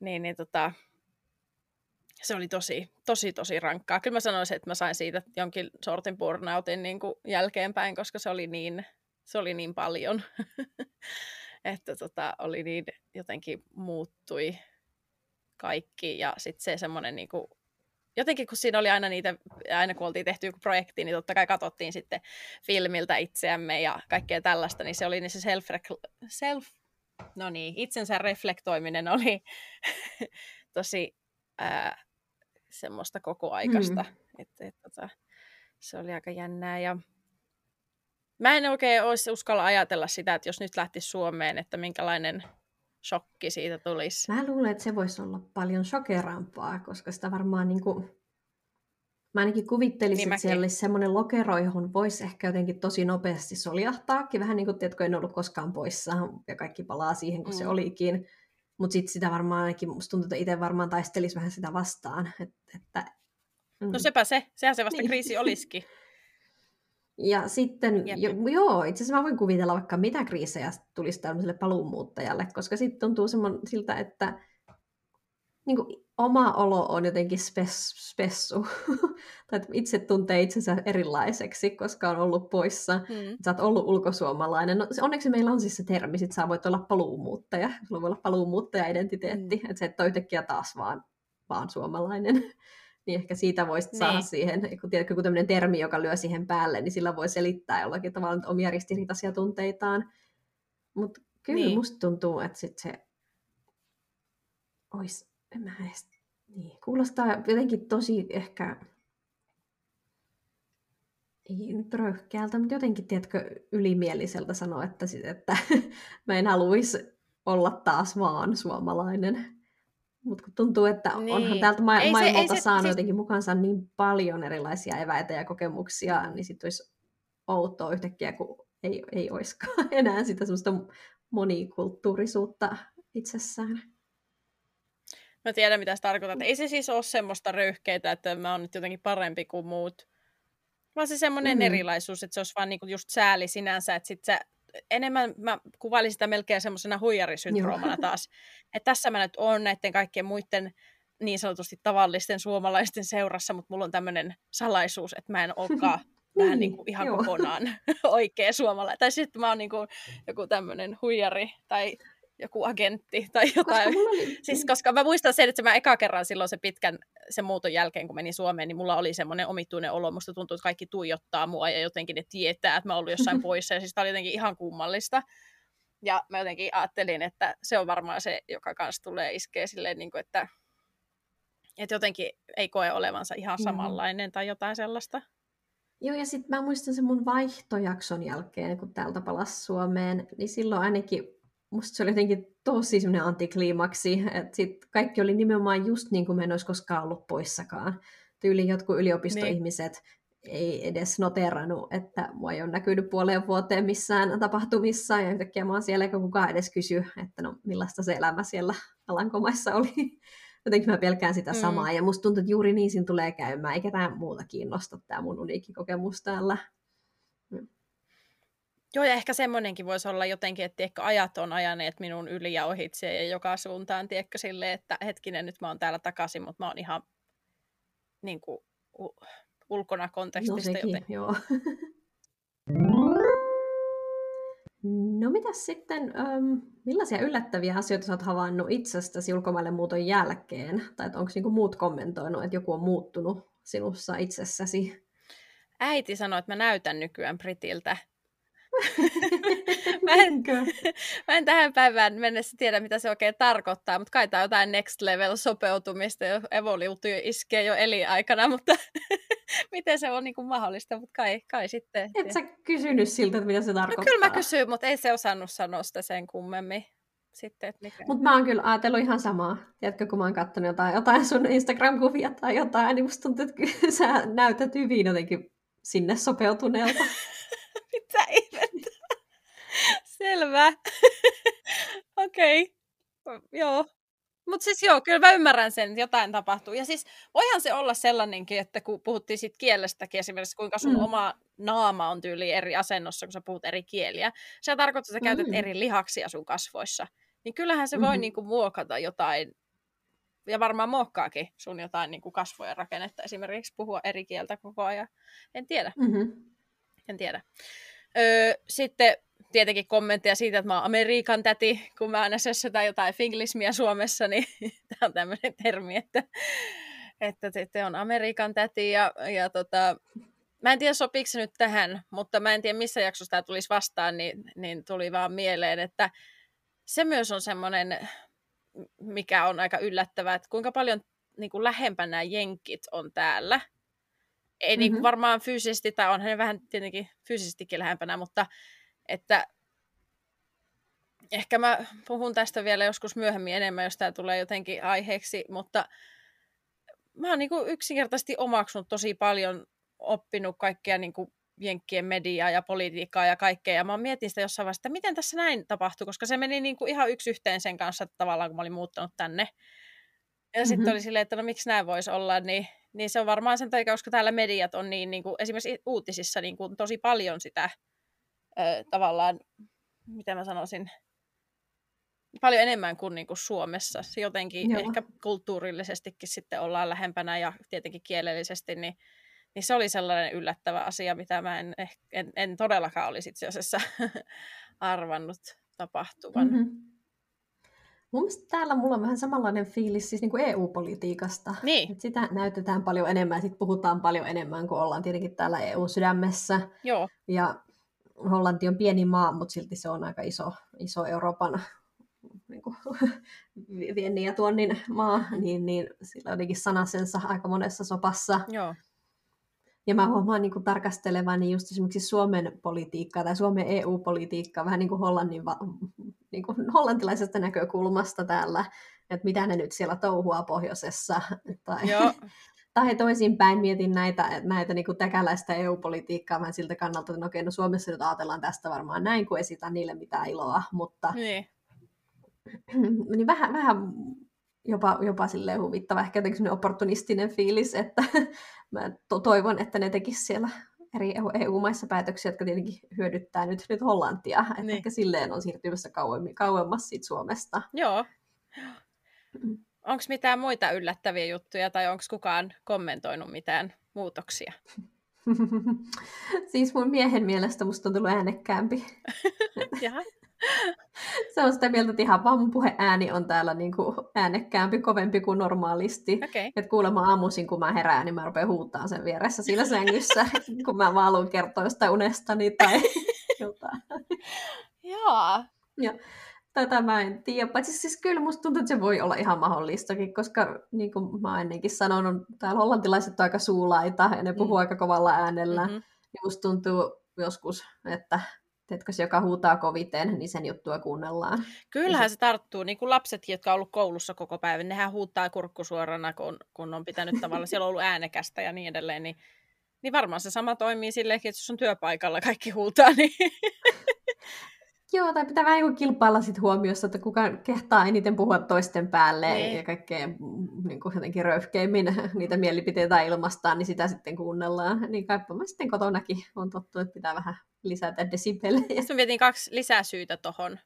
niin, niin tota, se oli tosi, tosi, tosi rankkaa. Kyllä mä sanoisin, että mä sain siitä jonkin sortin burnoutin niin kuin jälkeenpäin, koska se oli niin, se oli niin paljon, että tota, oli niin, jotenkin muuttui kaikki ja sitten se semmoinen niin kuin jotenkin kun siinä oli aina niitä, aina kun oltiin tehty joku projekti, niin totta kai katsottiin sitten filmiltä itseämme ja kaikkea tällaista, niin se oli niin se self, self no niin, itsensä reflektoiminen oli tosi ää, semmoista kokoaikaista, mm. että et, tota, se oli aika jännää ja mä en oikein olisi uskalla ajatella sitä, että jos nyt lähti Suomeen, että minkälainen shokki siitä tulisi. Mä luulen, että se voisi olla paljon shokerampaa, koska sitä varmaan niin kuin... Mä ainakin kuvittelisin, niin että siellä olisi semmoinen lokero, johon voisi ehkä jotenkin tosi nopeasti soljahtaakin. Vähän niin kuin, tiedätkö, en ollut koskaan poissa ja kaikki palaa siihen, kun mm. se olikin. Mutta sitten sitä varmaan ainakin, musta tuntuu, että itse varmaan taistelisi vähän sitä vastaan. Et, että, mm. No sepä se, sehän se vasta niin. kriisi olisikin. Ja sitten, jo, joo, itse asiassa mä voin kuvitella vaikka mitä kriisejä tulisi tämmöiselle paluumuuttajalle, koska sitten tuntuu semmoinen siltä, että niin kuin, oma olo on jotenkin spes, spessu. tai että itse tuntee itsensä erilaiseksi, koska on ollut poissa. Hmm. Sä oot ollut ulkosuomalainen. No, onneksi meillä on siis se termi, että sä voit olla paluumuuttaja. Sulla voi olla paluumuuttaja-identiteetti. Hmm. Että se et ole yhtäkkiä taas vaan, vaan suomalainen niin ehkä siitä voisi niin. saada siihen, kun tiedätkö, kun tämmöinen termi, joka lyö siihen päälle, niin sillä voi selittää jollakin tavalla omia ristiriitaisia tunteitaan. Mutta kyllä niin. musta tuntuu, että sit se olisi, en mä edes, niin, kuulostaa jotenkin tosi ehkä, ei nyt röyhkeältä, mutta jotenkin, tiedätkö, ylimieliseltä sanoa, että, että mä en haluaisi olla taas vaan suomalainen. Mutta kun tuntuu, että niin. onhan täältä ma- ei maailmalta se, saanut siis... jotenkin mukaansa niin paljon erilaisia eväitä ja kokemuksia, niin sitten olisi outoa yhtäkkiä, kun ei, ei olisikaan enää sitä semmoista monikulttuurisuutta itsessään. Mä tiedän, mitä se tarkoittaa. Ei se siis ole semmoista röyhkeitä, että mä oon nyt jotenkin parempi kuin muut. Vaan se semmoinen mm. erilaisuus, että se olisi vaan niinku just sääli sinänsä, että sit sä enemmän mä kuvailin sitä melkein semmoisena huijarisyndroomana taas. Että tässä mä nyt oon näiden kaikkien muiden niin sanotusti tavallisten suomalaisten seurassa, mutta mulla on tämmöinen salaisuus, että mä en olekaan vähän niin, niin kuin ihan joo. kokonaan oikea suomalainen. Tai sitten mä oon niin kuin joku tämmöinen huijari tai joku agentti tai jotain. Koska oli... siis, koska mä muistan sen, että mä eka kerran silloin se pitkän sen muuton jälkeen, kun menin Suomeen, niin mulla oli semmoinen omituinen olo. Musta tuntuu, että kaikki tuijottaa mua ja jotenkin ne tietää, että mä oon jossain poissa. Ja siis tää oli jotenkin ihan kummallista. Ja mä jotenkin ajattelin, että se on varmaan se, joka kanssa tulee iskeä silleen, niin kuin, että, että jotenkin ei koe olevansa ihan samanlainen mm. tai jotain sellaista. Joo, ja sitten mä muistan sen mun vaihtojakson jälkeen, kun täältä palasi Suomeen, niin silloin ainakin musta se oli jotenkin tosi semmoinen antikliimaksi, että sit kaikki oli nimenomaan just niin kuin me en olisi koskaan ollut poissakaan. Tyyli jotkut yliopistoihmiset niin. ei edes noterannut, että mua ei ole näkynyt puoleen vuoteen missään tapahtumissa, ja yhtäkkiä mä oon siellä, eikä kukaan edes kysy, että no millaista se elämä siellä Alankomaissa oli. Jotenkin mä pelkään sitä mm. samaa, ja musta tuntuu, että juuri niin siinä tulee käymään, eikä tämä muuta kiinnosta, tämä mun uniikki kokemus täällä. Joo, ja ehkä semmoinenkin voisi olla jotenkin, että ehkä ajat on ajaneet minun yli ja ohitse ja joka suuntaan, tiedätkö, sille, että hetkinen, nyt mä oon täällä takaisin, mutta mä oon ihan niin kuin, u- ulkona kontekstista. No sekin, joten... joo. No mitäs sitten, ähm, millaisia yllättäviä asioita sä oot havainnut itsestäsi ulkomaille muuton jälkeen? Tai onko niinku muut kommentoinut, että joku on muuttunut sinussa itsessäsi? Äiti sanoi, että mä näytän nykyään Britiltä mä, en, mä en tähän päivään mennessä tiedä, mitä se oikein tarkoittaa, mutta kai tämä on jotain next level sopeutumista, jo evoluutio iskee jo elinaikana, mutta miten se on niin kuin mahdollista, mutta kai, kai sitten. Et sä kysynyt siltä, että mitä se tarkoittaa? No, kyllä mä kysyin, mutta ei se osannut sanoa sitä sen kummemmin. Mutta mä oon kyllä ajatellut ihan samaa. Tiedätkö, kun mä oon katsonut jotain, jotain sun Instagram-kuvia tai jotain, niin musta tuntuu, että sä näytät hyvin jotenkin sinne sopeutuneelta. Mitä ihmettä? Selvä. Okei. Okay. Joo. Mutta siis joo, kyllä mä ymmärrän sen, että jotain tapahtuu. Ja siis voihan se olla sellainenkin, että kun puhuttiin siitä kielestäkin esimerkiksi, kuinka sun mm. oma naama on tyyli eri asennossa, kun sä puhut eri kieliä. Se tarkoittaa, että sä käytät mm. eri lihaksia sun kasvoissa. Niin kyllähän se mm-hmm. voi niinku muokata jotain, ja varmaan muokkaakin sun jotain niinku kasvojen rakennetta, esimerkiksi puhua eri kieltä koko ajan. En tiedä. Mm-hmm. En tiedä. Öö, sitten tietenkin kommentteja siitä, että mä oon Amerikan täti, kun mä aina sössötän jotain finglismiä Suomessa, niin tämä on tämmöinen termi, että, että te on Amerikan täti. Ja, ja tota, mä en tiedä sopiiko se nyt tähän, mutta mä en tiedä missä jaksossa tämä tulisi vastaan, niin, niin tuli vaan mieleen, että se myös on semmoinen, mikä on aika yllättävää, että kuinka paljon niin kuin lähempänä jenkit on täällä ei mm-hmm. niin varmaan fyysisesti, tai onhan ne vähän tietenkin fyysisestikin lähempänä, mutta että ehkä mä puhun tästä vielä joskus myöhemmin enemmän, jos tämä tulee jotenkin aiheeksi, mutta mä oon niin yksinkertaisesti omaksunut tosi paljon, oppinut kaikkea niin kuin jenkkien mediaa ja politiikkaa ja kaikkea, ja mä mietin sitä jossain vaiheessa, että miten tässä näin tapahtui, koska se meni niin kuin ihan yksi yhteen sen kanssa että tavallaan, kun mä olin muuttanut tänne. Ja mm-hmm. sitten oli silleen, että no miksi näin voisi olla, niin niin se on varmaan sen takia, koska täällä mediat on niin, niin kuin, esimerkiksi uutisissa niin kuin, tosi paljon sitä ö, tavallaan, mitä mä sanoisin, paljon enemmän kuin, niin kuin Suomessa. Se jotenkin Joo. ehkä kulttuurillisestikin sitten ollaan lähempänä ja tietenkin kielellisesti, niin, niin se oli sellainen yllättävä asia, mitä mä en, en, en todellakaan olisi itse asiassa arvannut tapahtuvan. Mm-hmm. Mun mielestä täällä mulla on vähän samanlainen fiilis siis niin kuin EU-politiikasta. Niin. Et sitä näytetään paljon enemmän ja sit puhutaan paljon enemmän, kun ollaan tietenkin täällä EU-sydämessä. Joo. Ja Hollanti on pieni maa, mutta silti se on aika iso, iso Euroopan niin kuin, viennin ja tuonnin maa, niin, niin sillä on jotenkin sanasensa aika monessa sopassa. Joo. Ja mä huomaan niin kuin tarkastelevani just esimerkiksi Suomen politiikkaa tai Suomen EU-politiikkaa vähän niin kuin Hollannin niin kuin hollantilaisesta näkökulmasta täällä, että mitä ne nyt siellä touhua pohjoisessa. Tai, Joo. tai toisinpäin mietin näitä, näitä niin täkäläistä EU-politiikkaa vähän siltä kannalta, että no okei, no Suomessa nyt ajatellaan tästä varmaan näin, kun esitän niille mitään iloa, mutta niin. niin vähän, vähän jopa, jopa silleen huvittava, ehkä jotenkin sellainen opportunistinen fiilis, että mä to- toivon, että ne tekisivät siellä eri EU-maissa päätöksiä, jotka tietenkin hyödyttää nyt, nyt Hollantia, että niin. ehkä silleen on siirtymässä kauemmin, kauemmas siitä Suomesta. Joo. Onko mitään muita yllättäviä juttuja tai onko kukaan kommentoinut mitään muutoksia? siis mun miehen mielestä musta on tullut äänekkäämpi. Se on sitä mieltä, että ihan vaan mun puheääni on täällä niin kuin äänekkäämpi, kovempi kuin normaalisti. Okay. Että kuulemma aamuisin, kun mä herään, niin mä rupean huutaa sen vieressä siinä sängyssä, kun mä vaan haluan kertoa jostain unestani tai jotain. Joo. Ja tätä mä en tiedä. Paitsi siis kyllä musta tuntuu, että se voi olla ihan mahdollistakin, koska niin kuin mä ennenkin sanonut, täällä hollantilaiset on aika suulaita ja ne puhuu mm. aika kovalla äänellä. Mm-hmm. Niin musta tuntuu joskus, että Teetkö se, joka huutaa koviten, niin sen juttua kuunnellaan. Kyllähän se tarttuu, niin kuin lapset, jotka on ollut koulussa koko päivän, nehän huutaa kurkkusuorana, kun, kun on pitänyt tavallaan, siellä on ollut äänekästä ja niin edelleen, niin, niin varmaan se sama toimii silleen, että jos on työpaikalla kaikki huutaa, niin Joo, tai pitää vähän niin kilpailla sit huomiossa, että kuka kehtaa eniten puhua toisten päälle. Niin. ja kaikkein mm, niin kuin jotenkin röyhkeimmin niitä mielipiteitä ilmastaan, niin sitä sitten kuunnellaan. Niin kaipa mä sitten kotonakin on tottu, että pitää vähän lisätä desibelejä. Sitten vietin kaksi lisäsyytä tuohon.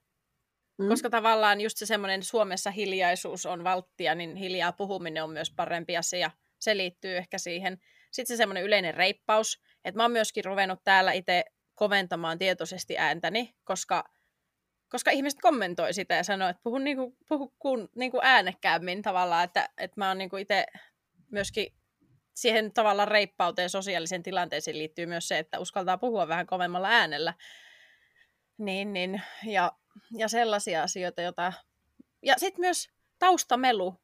Mm. Koska tavallaan just se semmoinen Suomessa hiljaisuus on valttia, niin hiljaa puhuminen on myös parempi asia. Se liittyy ehkä siihen. Sitten se semmoinen yleinen reippaus, että mä oon myöskin ruvennut täällä itse koventamaan tietoisesti ääntäni, koska koska ihmiset kommentoi sitä ja sanoo, että puhun, niinku, puhu kun, niinku äänekkäämmin tavallaan, että, että mä oon niinku itse myöskin siihen tavallaan reippauteen sosiaalisen tilanteeseen liittyy myös se, että uskaltaa puhua vähän kovemmalla äänellä. Niin, niin, ja, ja sellaisia asioita, joita... Ja sitten myös taustamelu.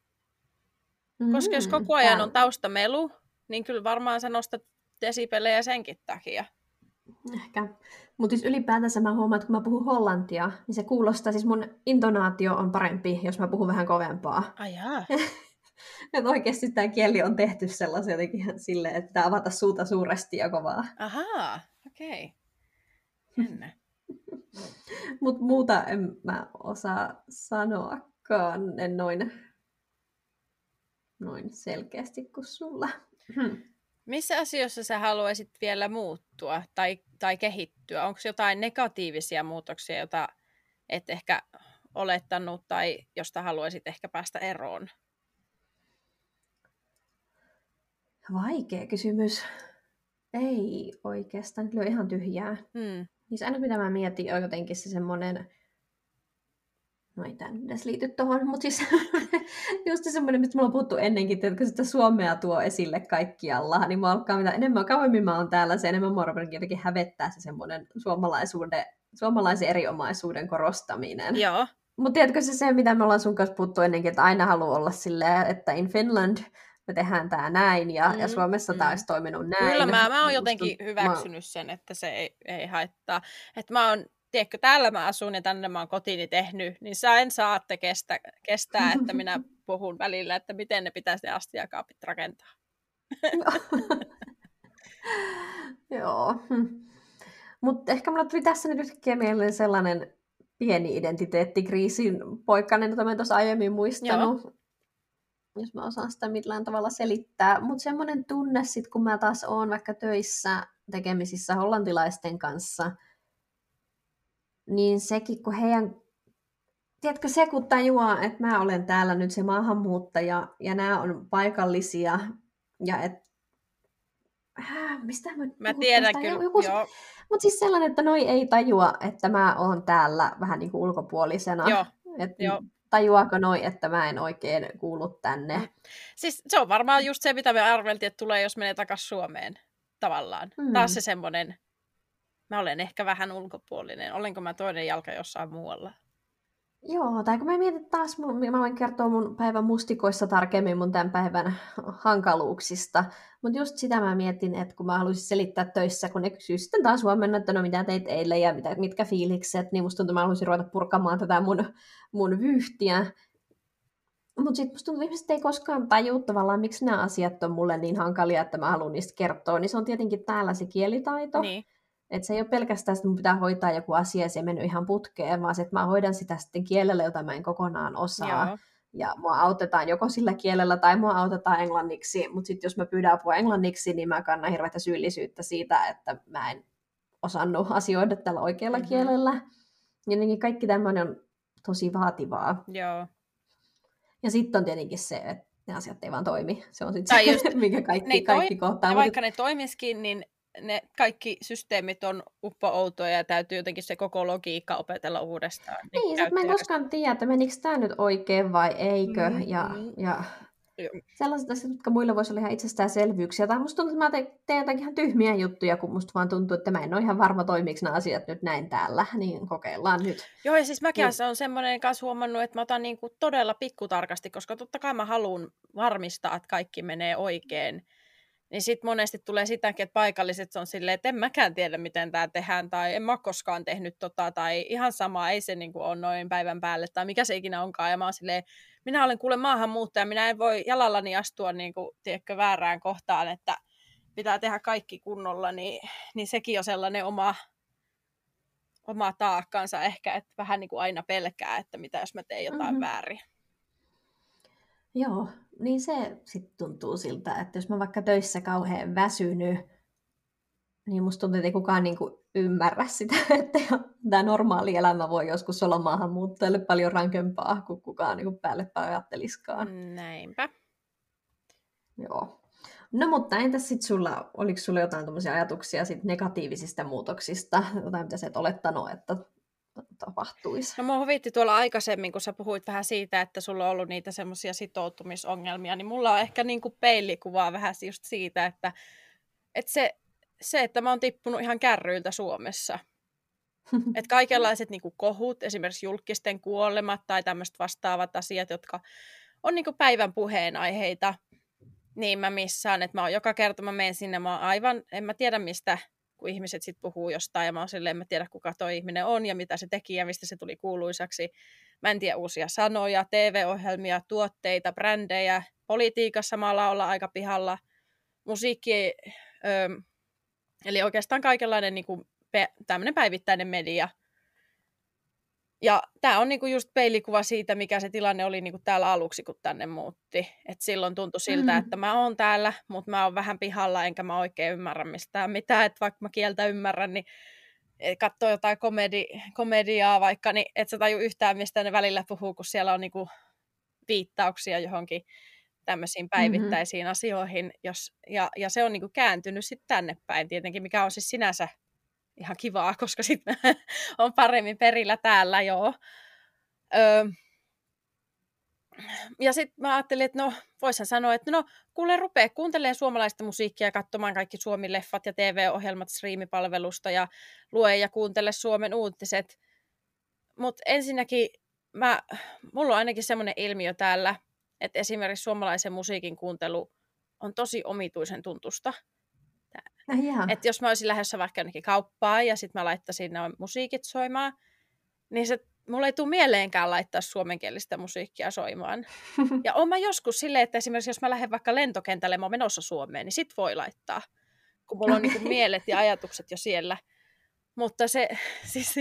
Mm, Koska jos koko ajan on taustamelu, niin kyllä varmaan sä nostat desibelejä senkin takia. Ehkä. Mutta siis ylipäätänsä mä huomaan, että kun mä puhun hollantia, niin se kuulostaa, siis mun intonaatio on parempi, jos mä puhun vähän kovempaa. Ai että oikeasti tämä kieli on tehty sellaisen jotenkin silleen, että avata suuta suuresti ja kovaa. Ahaa, okei. Okay. Mutta muuta en mä osaa sanoakaan, en noin, noin selkeästi kuin sulla. Hmm. Missä asioissa sä haluaisit vielä muuttua tai, tai kehittyä? Onko jotain negatiivisia muutoksia, joita et ehkä olettanut tai josta haluaisit ehkä päästä eroon? Vaikea kysymys. Ei oikeastaan, kyllä ihan tyhjää. Hmm. Niin aina mitä mä mietin on jotenkin se semmoinen no ei tämä edes liity tuohon, mutta siis just semmoinen, mistä mulla on puhuttu ennenkin, että kun sitä Suomea tuo esille kaikkialla, niin mä alkaa mitä enemmän kauemmin mä oon täällä, se enemmän mua jotenkin hävettää se semmoinen suomalaisuuden, suomalaisen eriomaisuuden korostaminen. Joo. Mutta tiedätkö se se, mitä me ollaan sun kanssa puhuttu ennenkin, että aina haluaa olla silleen, että in Finland me tehdään tämä näin ja, mm, ja Suomessa mm. tämä olisi toiminut näin. Kyllä, mä, mä oon jotenkin hyväksynyt mä... sen, että se ei, ei haittaa. Että mä oon tiedätkö, täällä mä asun ja tänne mä oon kotiini tehnyt, niin sä en saatte kestä, kestää, että minä puhun välillä, että miten ne pitäisi ne astiakaapit rakentaa. Joo. Mutta ehkä mulla tuli tässä nyt yhtäkkiä mieleen sellainen pieni identiteettikriisin poikkainen, jota mä tuossa aiemmin muistanut. Joo. Jos mä osaan sitä millään tavalla selittää. Mutta semmoinen tunne sit, kun mä taas oon vaikka töissä tekemisissä hollantilaisten kanssa – niin sekin, kun heidän, tiedätkö se, kun tajuaa, että mä olen täällä nyt se maahanmuuttaja ja nämä on paikallisia ja että äh, mistä mä Mä tiedän kyllä, joku, joo. Mutta siis sellainen, että noi ei tajua, että mä oon täällä vähän niin kuin ulkopuolisena. Joo, Et joo. Tajuaako noi, että mä en oikein kuulu tänne? Mm. Siis se on varmaan just se, mitä me arveltiin, että tulee, jos menee takaisin Suomeen tavallaan. Mm. Taas se semmoinen mä olen ehkä vähän ulkopuolinen. Olenko mä toinen jalka jossain muualla? Joo, tai kun mä mietin taas, mä voin kertoa mun päivän mustikoissa tarkemmin mun tämän päivän hankaluuksista. Mutta just sitä mä mietin, että kun mä haluaisin selittää töissä, kun ne kysyy sitten taas huomenna, että no mitä teit eilen ja mitä, mitkä fiilikset, niin musta tuntuu, että mä haluaisin ruveta purkamaan tätä mun, mun vyyhtiä. Mutta sitten musta tuntuu, että ihmiset ei koskaan tajua tavallaan, miksi nämä asiat on mulle niin hankalia, että mä haluan niistä kertoa. Niin se on tietenkin täällä se kielitaito. Niin. Että se ei ole pelkästään, että mun pitää hoitaa joku asia ja se ei mennyt ihan putkeen, vaan se, että mä hoidan sitä sitten kielellä, jota mä en kokonaan osaa. Joo. ja mua autetaan joko sillä kielellä tai mua autetaan englanniksi, mutta sitten jos mä pyydän apua englanniksi, niin mä kannan hirveätä syyllisyyttä siitä, että mä en osannut asioida tällä oikealla mm-hmm. kielellä. Ja niin kaikki tämmöinen on tosi vaativaa. Joo. Ja sitten on tietenkin se, että ne asiat ei vaan toimi. Se on sitten se, just, minkä kaikki, kaikki kohtaa. Ja vaikka ne toimiskin, niin ne kaikki systeemit on uppo-outoja ja täytyy jotenkin se koko logiikka opetella uudestaan. Niin, niin sitten mä en koskaan tiedä, että menikö tämä nyt oikein vai eikö. Mm-hmm. Ja, ja sellaiset asiat, jotka muille voisi olla ihan itsestäänselvyyksiä. Tai musta tuntuu, että mä teen jotakin ihan tyhmiä juttuja, kun musta vaan tuntuu, että mä en ole ihan varma toimiiko nämä asiat nyt näin täällä, niin kokeillaan nyt. Joo, ja siis mäkin niin. on semmoinen kanssa huomannut, että mä otan niin kuin todella pikkutarkasti, koska totta kai mä haluan varmistaa, että kaikki menee oikein. Niin sitten monesti tulee sitäkin, että paikalliset on silleen, että en mäkään tiedä, miten tämä tehdään, tai en mä koskaan tehnyt tota, tai ihan sama, ei se niin kuin ole noin päivän päälle, tai mikä se ikinä onkaan, ja mä oon silleen, minä olen kuule maahanmuuttaja, minä en voi jalallani astua niin kuin, tiedätkö, väärään kohtaan, että pitää tehdä kaikki kunnolla, niin, niin sekin on sellainen oma, oma taakkansa ehkä, että vähän niin kuin aina pelkää, että mitä jos mä teen jotain mm-hmm. väärin. Joo, niin se sitten tuntuu siltä, että jos mä vaikka töissä kauhean väsynyt, niin musta tuntuu, että ei kukaan niin kuin ymmärrä sitä, että tämä normaali elämä voi joskus olla maahanmuuttajalle paljon rankempaa kuin kukaan niin kuin päälle ajatteliskaan. Näinpä. Joo. No mutta entäs sitten sulla, oliko sulla jotain ajatuksia sit negatiivisista muutoksista, jotain mitä sä et olettanut, että tapahtuisi? No mua huvitti tuolla aikaisemmin, kun sä puhuit vähän siitä, että sulla on ollut niitä semmoisia sitoutumisongelmia, niin mulla on ehkä niin kuin peilikuvaa vähän just siitä, että, että se se, että mä oon tippunut ihan kärryiltä Suomessa. että kaikenlaiset niin kuin kohut, esimerkiksi julkisten kuolemat tai tämmöiset vastaavat asiat, jotka on niin kuin päivän puheenaiheita, niin mä missään, että mä oon joka kerta, mä menen sinne, mä oon aivan, en mä tiedä mistä, kun ihmiset sitten puhuu jostain, ja mä oon silleen, en mä tiedä kuka toi ihminen on, ja mitä se teki, ja mistä se tuli kuuluisaksi. Mä en tiedä uusia sanoja, TV-ohjelmia, tuotteita, brändejä, politiikassa mä olla aika pihalla, musiikki, öö, Eli oikeastaan kaikenlainen niin kuin, pe- tämmöinen päivittäinen media. Ja tämä on niinku just peilikuva siitä, mikä se tilanne oli niinku täällä aluksi, kun tänne muutti. Et silloin tuntui siltä, mm. että mä oon täällä, mutta mä oon vähän pihalla, enkä mä oikein ymmärrä mistään mitään. Että vaikka mä kieltä ymmärrän, niin katsoo jotain komedi, komediaa vaikka, niin et sä taju yhtään, mistä ne välillä puhuu, kun siellä on niinku viittauksia johonkin tämmöisiin mm-hmm. päivittäisiin mm-hmm. asioihin. Jos, ja, ja se on niin kuin kääntynyt sitten tänne päin tietenkin, mikä on siis sinänsä ihan kivaa, koska sitten on paremmin perillä täällä, joo. Öö, ja sitten mä ajattelin, että no, voisin sanoa, että no, kuule, rupee kuuntelemaan suomalaista musiikkia ja katsomaan kaikki Suomi-leffat ja TV-ohjelmat striimipalvelusta ja lue ja kuuntele Suomen uutiset. Mutta ensinnäkin mä, mulla on ainakin semmoinen ilmiö täällä, että esimerkiksi suomalaisen musiikin kuuntelu on tosi omituisen tuntusta. Äh, että jos mä olisin lähdössä vaikka jonnekin kauppaan ja sitten mä laittaisin nämä musiikit soimaan, niin se, mulla ei tule mieleenkään laittaa suomenkielistä musiikkia soimaan. ja on mä joskus silleen, että esimerkiksi jos mä lähden vaikka lentokentälle, mä oon menossa Suomeen, niin sit voi laittaa. Kun mulla on okay. niin mielet ja ajatukset jo siellä. Mutta se, siis,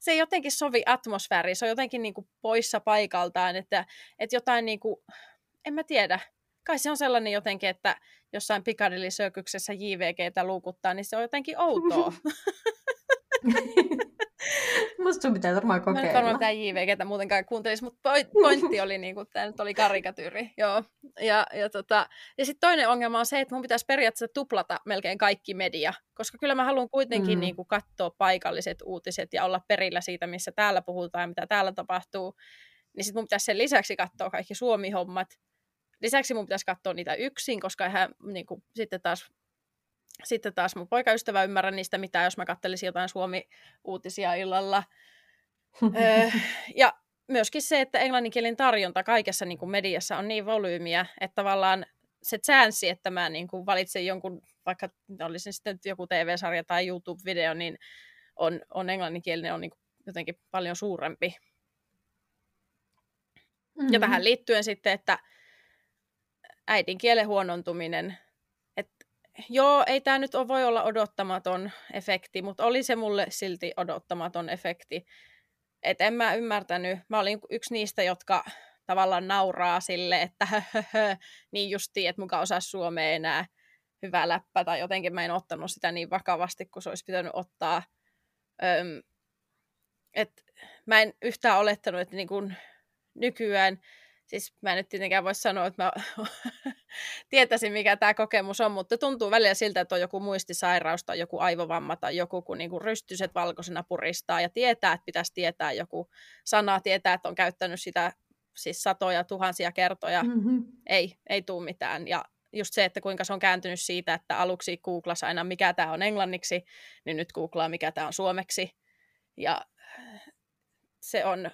se ei jotenkin sovi atmosfääriin, se on jotenkin niin kuin poissa paikaltaan, että, että jotain niin kuin, en mä tiedä, kai se on sellainen jotenkin, että jossain Piccadilly Circuksessa JVGtä luukuttaa, niin se on jotenkin outoa. Musta sun pitää varmaan kokeilla. Mä en varmaan mitään JVGtä muutenkaan kuuntelisi, mutta pointti oli, niin kuin, tämä nyt oli karikatyyri. Joo. Ja, ja, tota, ja sitten toinen ongelma on se, että mun pitäisi periaatteessa tuplata melkein kaikki media, koska kyllä mä haluan kuitenkin mm. niin kuin, katsoa paikalliset uutiset ja olla perillä siitä, missä täällä puhutaan ja mitä täällä tapahtuu. Niin sitten mun pitäisi sen lisäksi katsoa kaikki Suomi-hommat. Lisäksi mun pitäisi katsoa niitä yksin, koska eihän niin kuin, sitten taas sitten taas mun poikaystävä ymmärrä niistä mitä, jos mä katselisin jotain Suomi-uutisia illalla. öö, ja myöskin se, että englanninkielinen tarjonta kaikessa niin kuin mediassa on niin volyymiä, että tavallaan se chanssi, että mä niin kuin valitsen jonkun, vaikka olisi sitten joku TV-sarja tai YouTube-video, niin on, on englanninkielinen on niin kuin jotenkin paljon suurempi. Mm-hmm. Ja tähän liittyen sitten, että äidinkielen huonontuminen joo, ei tämä nyt voi olla odottamaton efekti, mutta oli se mulle silti odottamaton efekti. Et en mä ymmärtänyt, mä olin yksi niistä, jotka tavallaan nauraa sille, että niin justiin, että mukaan osaa suomea enää hyvä läppä, tai jotenkin mä en ottanut sitä niin vakavasti, kun se olisi pitänyt ottaa. Öm, et mä en yhtään olettanut, että niin kun nykyään siis mä en nyt tietenkään voi sanoa, että mä tietäisin, mikä tämä kokemus on, mutta tuntuu välillä siltä, että on joku muistisairaus tai joku aivovamma tai joku, kun niinku rystyset valkoisena puristaa ja tietää, että pitäisi tietää joku sana, tietää, että on käyttänyt sitä siis satoja, tuhansia kertoja. Mm-hmm. Ei, ei tule mitään. Ja just se, että kuinka se on kääntynyt siitä, että aluksi googlasi aina, mikä tämä on englanniksi, niin nyt googlaa, mikä tämä on suomeksi. Ja se on,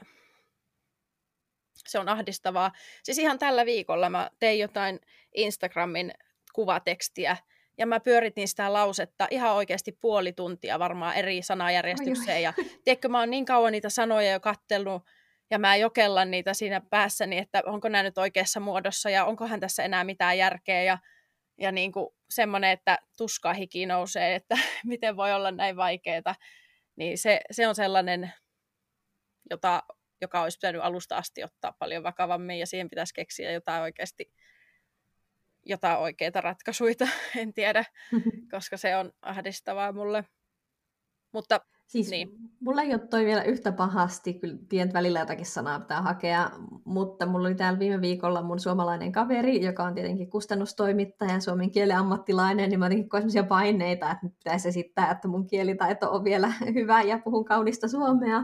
se on ahdistavaa. Siis ihan tällä viikolla mä tein jotain Instagramin kuvatekstiä, ja mä pyöritin sitä lausetta ihan oikeasti puoli tuntia varmaan eri sanajärjestykseen. Ja tiedätkö, mä oon niin kauan niitä sanoja jo kattellut, ja mä jokellan niitä siinä päässäni, että onko nämä nyt oikeassa muodossa, ja onkohan tässä enää mitään järkeä, ja, ja niin kuin semmoinen, että tuska hiki nousee, että miten voi olla näin vaikeaa. Niin se, se on sellainen, jota joka olisi pitänyt alusta asti ottaa paljon vakavammin ja siihen pitäisi keksiä jotain oikeasti jotain oikeita ratkaisuja, en tiedä, koska se on ahdistavaa mulle. Mutta Siis niin. mulla ei ole toi vielä yhtä pahasti, kyllä tiedän, välillä jotakin sanaa pitää hakea, mutta mulla oli täällä viime viikolla mun suomalainen kaveri, joka on tietenkin kustannustoimittaja ja suomen kielen ammattilainen, niin mä jotenkin koin sellaisia paineita, että nyt pitäisi esittää, että mun kielitaito on vielä hyvä ja puhun kaunista suomea,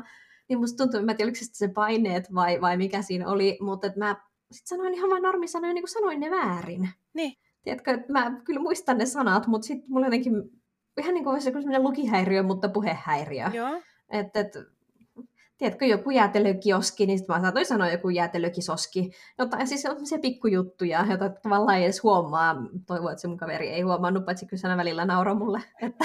niin musta tuntuu, että mä en tiedä, oliko se paineet vai, vai mikä siinä oli, mutta että mä sit sanoin ihan vain normisanoja, niin kuin sanoin ne väärin. Niin. Tiedätkö, että mä kyllä muistan ne sanat, mutta sitten mulla jotenkin ihan niin kuin olisi sellainen lukihäiriö, mutta puhehäiriö. Joo. Että et, tiedätkö, joku jäätelökioski, niin sitten mä saatoin sanoa joku jäätelökisoski. Jotain siis se pikkujuttuja, joita tavallaan ei edes huomaa. Toivon, että se mun kaveri ei huomannut, paitsi kyllä sana välillä nauroi mulle. Että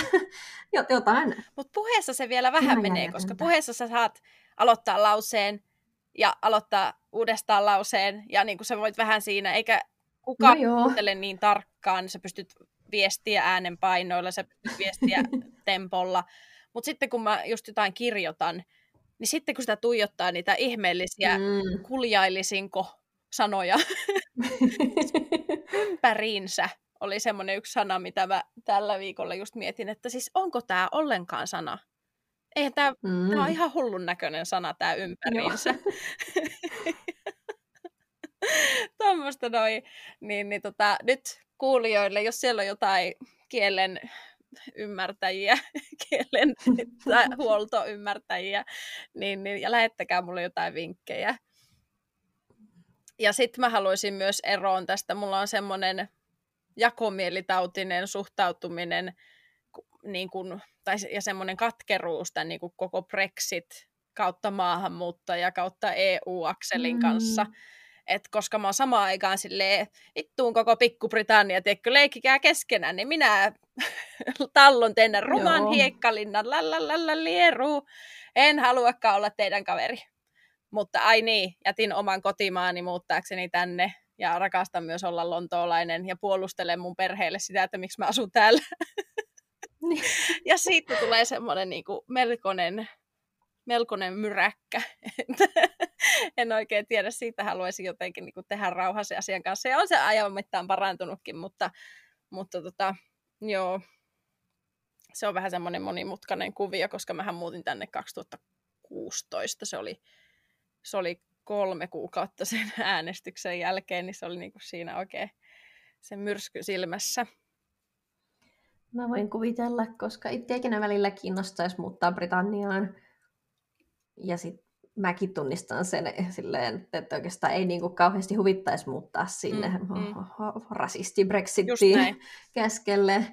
jotain. Mutta puheessa se vielä vähän menee, koska puheessa sä saat aloittaa lauseen ja aloittaa uudestaan lauseen, ja niin kuin sä voit vähän siinä, eikä kukaan no kuuntele niin tarkkaan, sä pystyt viestiä äänenpainoilla, sä pystyt viestiä tempolla, mutta sitten kun mä just jotain kirjoitan, niin sitten kun sitä tuijottaa niitä ihmeellisiä mm. kuljailisinko sanoja ympäriinsä, oli semmoinen yksi sana, mitä mä tällä viikolla just mietin, että siis onko tämä ollenkaan sana? Eihän tämä, mm. on ihan hullun näköinen sana, tämä ympäriinsä. Tuommoista noin. Niin, niin tota, nyt kuulijoille, jos siellä on jotain kielen ymmärtäjiä, kielen huoltoymmärtäjiä, niin, niin, ja lähettäkää mulle jotain vinkkejä. Ja sitten mä haluaisin myös eroon tästä, mulla on semmoinen jakomielitautinen suhtautuminen niin kun, tai, ja semmoinen katkeruus tämän niin kuin koko Brexit kautta maahanmuuttaja kautta EU-akselin mm. kanssa. Et koska mä oon samaan aikaan silleen, vittuun koko Pikku-Britannia, tiedätkö, leikkikää keskenään, niin minä tallon teidän ruman Joo. hiekkalinnan, lallalala lieru. En haluakaan olla teidän kaveri. Mutta ai niin, jätin oman kotimaani muuttaakseni tänne ja rakastan myös olla lontoolainen ja puolustelen mun perheelle sitä, että miksi mä asun täällä. Ja siitä tulee semmoinen niin kuin melkoinen, melkoinen myräkkä. en oikein tiedä, siitä haluaisin jotenkin niin kuin tehdä rauhassa asian kanssa. Ja on se ajan mittaan parantunutkin, mutta, mutta tota, joo, se on vähän semmoinen monimutkainen kuvio, koska mähän muutin tänne 2016. Se oli, se oli kolme kuukautta sen äänestyksen jälkeen, niin se oli niin kuin siinä oikein se myrsky silmässä. Mä voin kuvitella, koska itseäkin välillä kiinnostaisi muuttaa Britanniaan. Ja sitten mäkin tunnistan sen silleen, että oikeastaan ei niinku kauheasti huvittaisi muuttaa sinne mm, mm. rasisti brexitiin keskelle.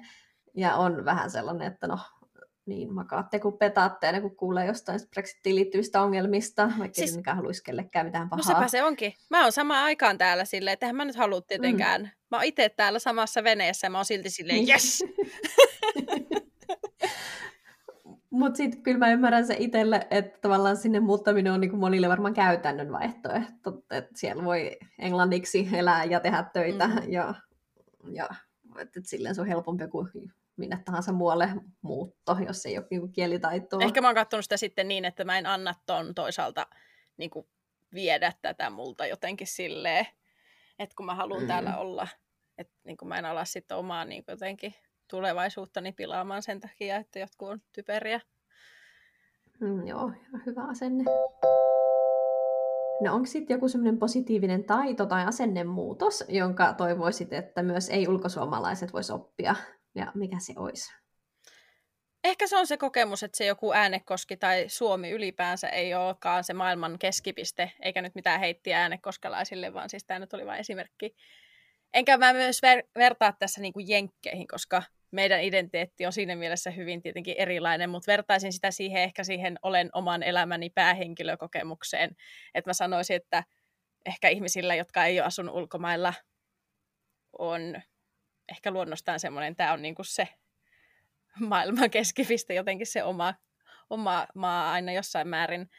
Ja on vähän sellainen, että no niin makaatte kun petaatte aina kun kuulee jostain Brexitiin liittyvistä ongelmista, vaikka siis, ei haluaisi kellekään mitään no pahaa. No sepä se onkin. Mä oon samaan aikaan täällä silleen, että mä nyt halua tietenkään. Mm. Mä oon itse täällä samassa veneessä ja mä oon silti silleen, niin. yes! Mutta sitten kyllä mä ymmärrän se itselle, että tavallaan sinne muuttaminen on niin kuin monille varmaan käytännön vaihtoehto. Että siellä voi englanniksi elää ja tehdä töitä mm-hmm. ja, ja että silleen se on helpompi kuin minne tahansa muualle muutto, jos ei ole niin kielitaitoa. Ehkä mä oon katsonut sitä sitten niin, että mä en anna ton toisaalta niin kuin viedä tätä multa jotenkin silleen, että kun mä haluan mm. täällä olla, että niin mä en ala sitten omaa niin jotenkin tulevaisuuttani pilaamaan sen takia, että jotkut on typeriä. Mm, joo, hyvä asenne. No onko sitten joku semmoinen positiivinen taito tai asennemuutos, jonka toivoisit, että myös ei-ulkosuomalaiset vois oppia, ja mikä se olisi? Ehkä se on se kokemus, että se joku äänekoski tai Suomi ylipäänsä ei olekaan se maailman keskipiste, eikä nyt mitään heittiä äänekoskalaisille, vaan siis tämä nyt oli vain esimerkki. Enkä mä myös ver- vertaa tässä niin kuin jenkkeihin, koska meidän identiteetti on siinä mielessä hyvin tietenkin erilainen, mutta vertaisin sitä siihen ehkä siihen olen oman elämäni päähenkilökokemukseen. Että mä sanoisin, että ehkä ihmisillä, jotka ei ole asunut ulkomailla, on ehkä luonnostaan semmoinen, tämä on niinku se maailman keskipiste, jotenkin se oma, oma maa aina jossain määrin.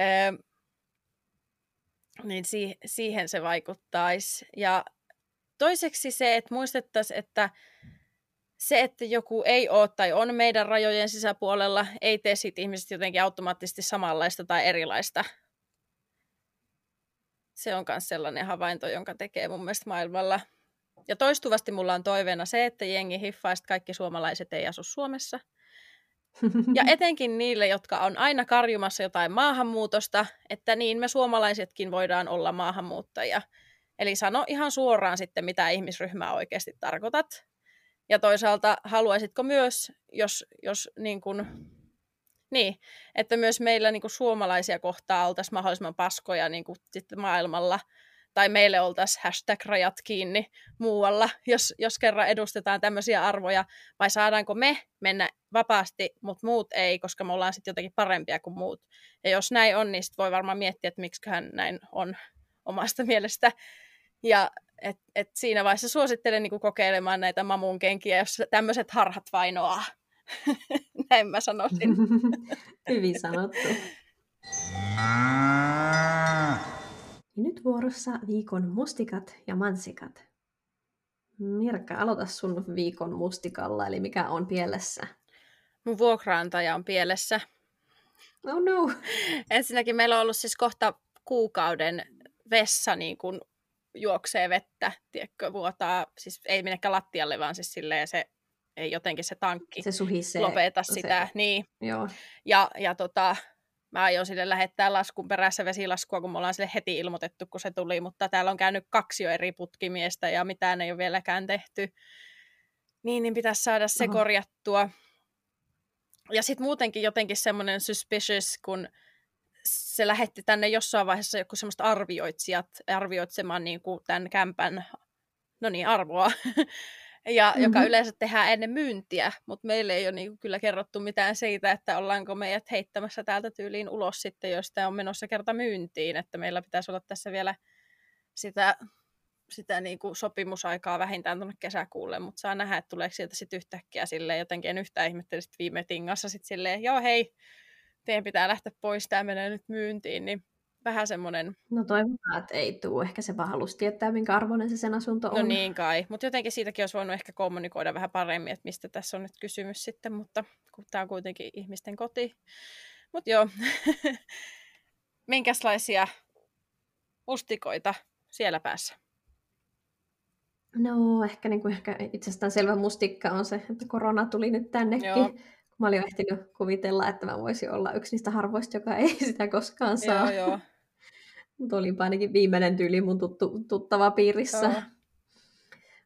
Öö, niin si- siihen se vaikuttaisi. Ja toiseksi se, että muistettaisiin, että se, että joku ei ole tai on meidän rajojen sisäpuolella, ei tee siitä ihmisestä jotenkin automaattisesti samanlaista tai erilaista. Se on myös sellainen havainto, jonka tekee mun mielestä maailmalla. Ja toistuvasti mulla on toiveena se, että jengi hiffaa, että kaikki suomalaiset ei asu Suomessa. Ja etenkin niille, jotka on aina karjumassa jotain maahanmuutosta, että niin me suomalaisetkin voidaan olla maahanmuuttajia. Eli sano ihan suoraan sitten, mitä ihmisryhmää oikeasti tarkoitat. Ja toisaalta haluaisitko myös, jos, jos niin kuin, niin, että myös meillä niin kuin suomalaisia kohtaa oltaisiin mahdollisimman paskoja niin kuin sitten maailmalla, tai meille oltaisiin hashtag-rajat kiinni muualla, jos, jos kerran edustetaan tämmöisiä arvoja, vai saadaanko me mennä vapaasti, mutta muut ei, koska me ollaan sitten jotenkin parempia kuin muut. Ja jos näin on, niin voi varmaan miettiä, että miksiköhän näin on omasta mielestä. Ja et, et siinä vaiheessa suosittelen niin kokeilemaan näitä mamun kenkiä, jos tämmöiset harhat vainoaa. Näin mä sanoisin. Hyvin sanottu. Nyt vuorossa viikon mustikat ja mansikat. Mirkka, aloita sun viikon mustikalla, eli mikä on pielessä? Mun vuokraantaja on pielessä. Oh no. Ensinnäkin meillä on ollut siis kohta kuukauden vessa niin kuin juoksee vettä, tiedätkö, vuotaa, siis ei menekään lattialle, vaan siis silleen se ei jotenkin se tankki se suhisee, lopeta se, sitä. Niin. Joo. Ja, ja tota, mä aion sille lähettää laskun perässä vesilaskua, kun me ollaan sille heti ilmoitettu, kun se tuli, mutta täällä on käynyt kaksi jo eri putkimiestä ja mitään ei ole vieläkään tehty. Niin, niin pitäisi saada se Oho. korjattua. Ja sitten muutenkin jotenkin semmoinen suspicious, kun se lähetti tänne jossain vaiheessa joku semmoista arvioitsijat arvioitsemaan niin kuin tämän kämpän no niin, arvoa, ja, mm-hmm. joka yleensä tehdään ennen myyntiä, mutta meille ei ole niin kuin kyllä kerrottu mitään siitä, että ollaanko meidät heittämässä täältä tyyliin ulos sitten, jos tämä on menossa kerta myyntiin, että meillä pitäisi olla tässä vielä sitä, sitä niin kuin sopimusaikaa vähintään tuonne kesäkuulle, mutta saa nähdä, että tuleeko sieltä sitten yhtäkkiä silleen, jotenkin en yhtään ihmetteli viime tingassa sitten silleen, joo hei, teidän pitää lähteä pois, tämä menee nyt myyntiin, niin vähän semmoinen... No toivotaan, että ei tule. Ehkä se vaan halusi tietää, minkä arvoinen se sen asunto no on. No niin kai, mutta jotenkin siitäkin olisi voinut ehkä kommunikoida vähän paremmin, että mistä tässä on nyt kysymys sitten, mutta kun tämä on kuitenkin ihmisten koti. Mutta joo, minkälaisia mustikoita siellä päässä? No ehkä, niin kuin ehkä itsestään selvä mustikka on se, että korona tuli nyt tännekin. Joo mä olin ehtinyt kuvitella, että mä voisin olla yksi niistä harvoista, joka ei sitä koskaan saa. Joo, joo. Mutta olipa ainakin viimeinen tyyli mun tuttu, tuttava piirissä.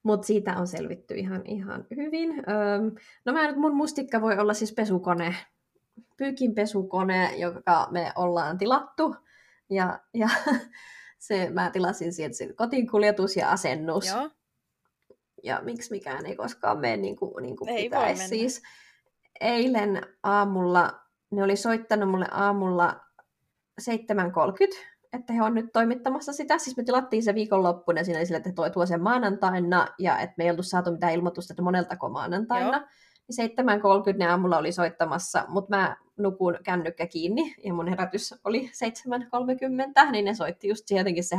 Mutta siitä on selvitty ihan, ihan hyvin. Öm, no mä nyt mun mustikka voi olla siis pesukone. Pyykin pesukone, joka me ollaan tilattu. Ja, ja se, mä tilasin sieltä kotiin kuljetus ja asennus. Joo. Ja miksi mikään ei koskaan mene niin kuin, niin kuin ei pitäisi. Siis eilen aamulla, ne oli soittanut mulle aamulla 7.30, että he on nyt toimittamassa sitä. Siis me tilattiin se viikonloppuna siinä oli sille, että toi tuo sen maanantaina ja että me ei oltu saatu mitään ilmoitusta, että moneltako maanantaina. Joo. 7.30 ne aamulla oli soittamassa, mutta mä nukun kännykkä kiinni ja mun herätys oli 7.30, niin ne soitti just jotenkin se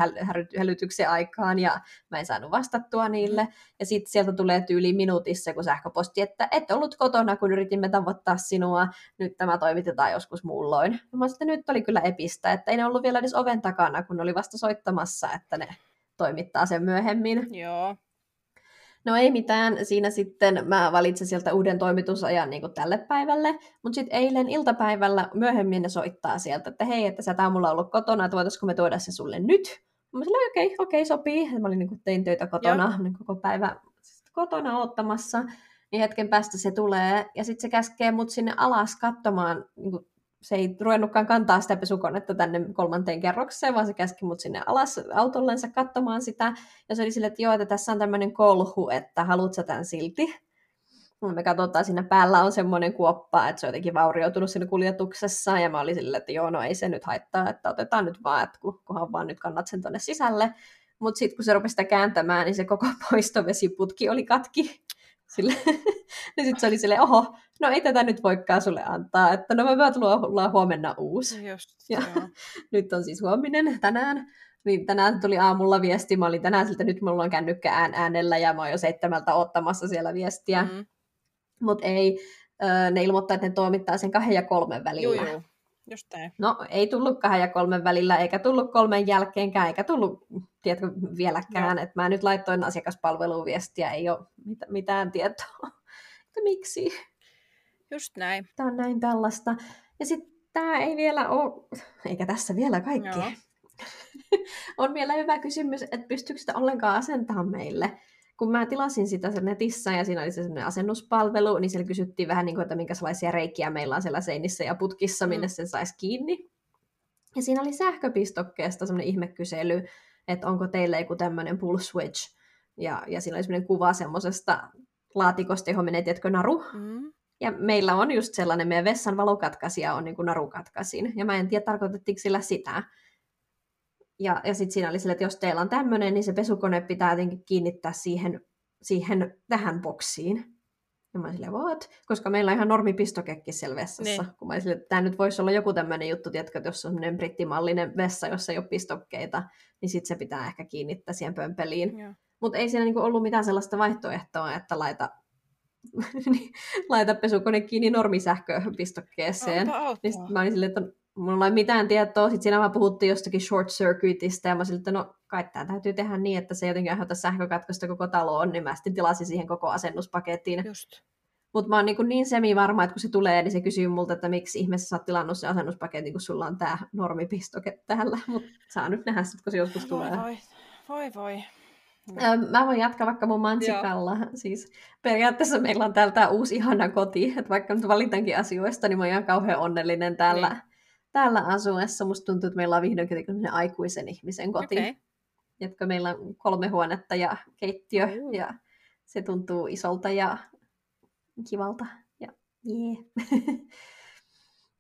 hälytyksen aikaan ja mä en saanut vastattua niille. Mm. Ja sitten sieltä tulee tyyli minuutissa kun sähköposti, että et ollut kotona, kun yritimme tavoittaa sinua, nyt tämä toimitetaan joskus muulloin. Ja mä sitten nyt oli kyllä epistä, että ei ne ollut vielä edes oven takana, kun ne oli vasta soittamassa, että ne toimittaa sen myöhemmin. Joo. No ei mitään, siinä sitten mä valitsin sieltä uuden toimitusajan niin tälle päivälle, mutta sitten eilen iltapäivällä myöhemmin ne soittaa sieltä, että hei, että sä et aamulla ollut kotona, että voitaisiko me tuoda se sulle nyt? Mä sanoin, okei, okay, okei, okay, sopii. Ja mä olin niin kuin, tein töitä kotona, olin koko päivä kotona ottamassa, niin hetken päästä se tulee, ja sitten se käskee mut sinne alas katsomaan niin kuin se ei ruvennutkaan kantaa sitä pesukonetta tänne kolmanteen kerrokseen, vaan se käski mut sinne alas autollensa katsomaan sitä. Ja se oli sille, että joo, että tässä on tämmöinen kolhu, että haluatko tämän silti? Me katsotaan, siinä päällä on semmoinen kuoppa, että se on jotenkin vaurioitunut siinä kuljetuksessa, ja mä olin silleen, että joo, no ei se nyt haittaa, että otetaan nyt vaan, että kunhan vaan nyt kannat sen tonne sisälle. Mutta sitten kun se rupesi sitä kääntämään, niin se koko poistovesiputki oli katki. Sille, niin sitten se oli silleen, oho, no ei tätä nyt voikaan sulle antaa, että no me vaan tullaan huomenna uusi. Just, ja nyt on siis huominen tänään. Niin tänään tuli aamulla viesti, mä olin tänään siltä, nyt mulla on kännykkä ään äänellä ja mä oon jo seitsemältä ottamassa siellä viestiä. Mm. Mutta ei, ne ilmoittaa, että ne toimittaa sen kahden ja kolmen välillä. Joo, joo. Just näin. No, ei tullut kahden ja kolmen välillä, eikä tullut kolmen jälkeenkään, eikä tullut, tiedätkö, vieläkään. Että mä nyt laittoin asiakaspalveluun viestiä, ei ole mit- mitään tietoa. että miksi? Just näin. Tämä on näin tällaista. Ja sitten tämä ei vielä ole, eikä tässä vielä kaikki. on vielä hyvä kysymys, että pystyykö sitä ollenkaan asentamaan meille kun mä tilasin sitä sen netissä ja siinä oli se sellainen asennuspalvelu, niin siellä kysyttiin vähän niin kuin, että minkälaisia reikiä meillä on siellä seinissä ja putkissa, minne mm. sen saisi kiinni. Ja siinä oli sähköpistokkeesta semmoinen ihmekysely, että onko teille joku tämmöinen pull switch. Ja, ja siinä oli semmoinen kuva semmoisesta laatikosta, johon menee, tiedätkö, naru. Mm. Ja meillä on just sellainen, meidän vessan valokatkaisija on niin kuin narukatkaisin. Ja mä en tiedä, tarkoitettiinko sillä sitä. Ja, ja sitten siinä oli sille, että jos teillä on tämmöinen, niin se pesukone pitää jotenkin kiinnittää siihen, siihen tähän boksiin. Ja mä silleen, what? Koska meillä on ihan normipistokekki siellä vessassa. Niin. Kun mä silleen, että tämä nyt voisi olla joku tämmöinen juttu, tiedätkö, että jos on semmoinen brittimallinen vessa, jossa ei ole pistokkeita, niin sitten se pitää ehkä kiinnittää siihen pömpeliin. Mutta ei siinä niinku ollut mitään sellaista vaihtoehtoa, että laita, laita pesukone kiinni normisähköpistokkeeseen. Niin sit mä olin silleen, että mulla ei mitään tietoa. Sitten siinä vaan puhuttiin jostakin short circuitista, ja mä siltä, no kai tämä täytyy tehdä niin, että se jotenkin aiheuta sähkökatkosta koko taloon, niin mä sitten tilasin siihen koko asennuspakettiin. Just. Mutta mä oon niin, niin semi-varma, että kun se tulee, niin se kysyy multa, että miksi ihmeessä sä oot tilannut sen asennuspaketin, kun sulla on tämä normipistoke täällä. Mutta saa nyt nähdä sitten, kun se joskus tulee. Voi voi. voi. Mä voin jatkaa vaikka mun mansikalla. Joo. Siis periaatteessa meillä on täällä uusi ihana koti, että vaikka nyt valitankin asioista, niin mä oon ihan kauhean onnellinen täällä. Niin täällä asuessa musta tuntuu, että meillä on vihdoinkin aikuisen ihmisen koti. Okay. Jotka meillä on kolme huonetta ja keittiö mm. ja se tuntuu isolta ja kivalta. Ja, yeah.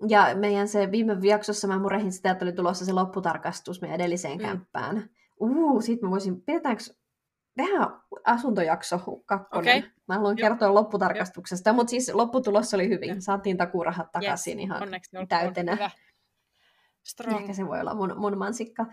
ja meidän se viime jaksossa mä murehin sitä, että oli tulossa se lopputarkastus meidän edelliseen mm. kämppään. Uu, sit mä voisin, pidetäänkö tehdään asuntojakso kakkonen. Okay. Mä haluan Joo. kertoa lopputarkastuksesta, mutta siis lopputulos oli hyvin. Joo. Saatiin takurahat takaisin yes. ihan Onneksi täytenä. Hyvä. Strong. Ehkä se voi olla mun, mun mansikka.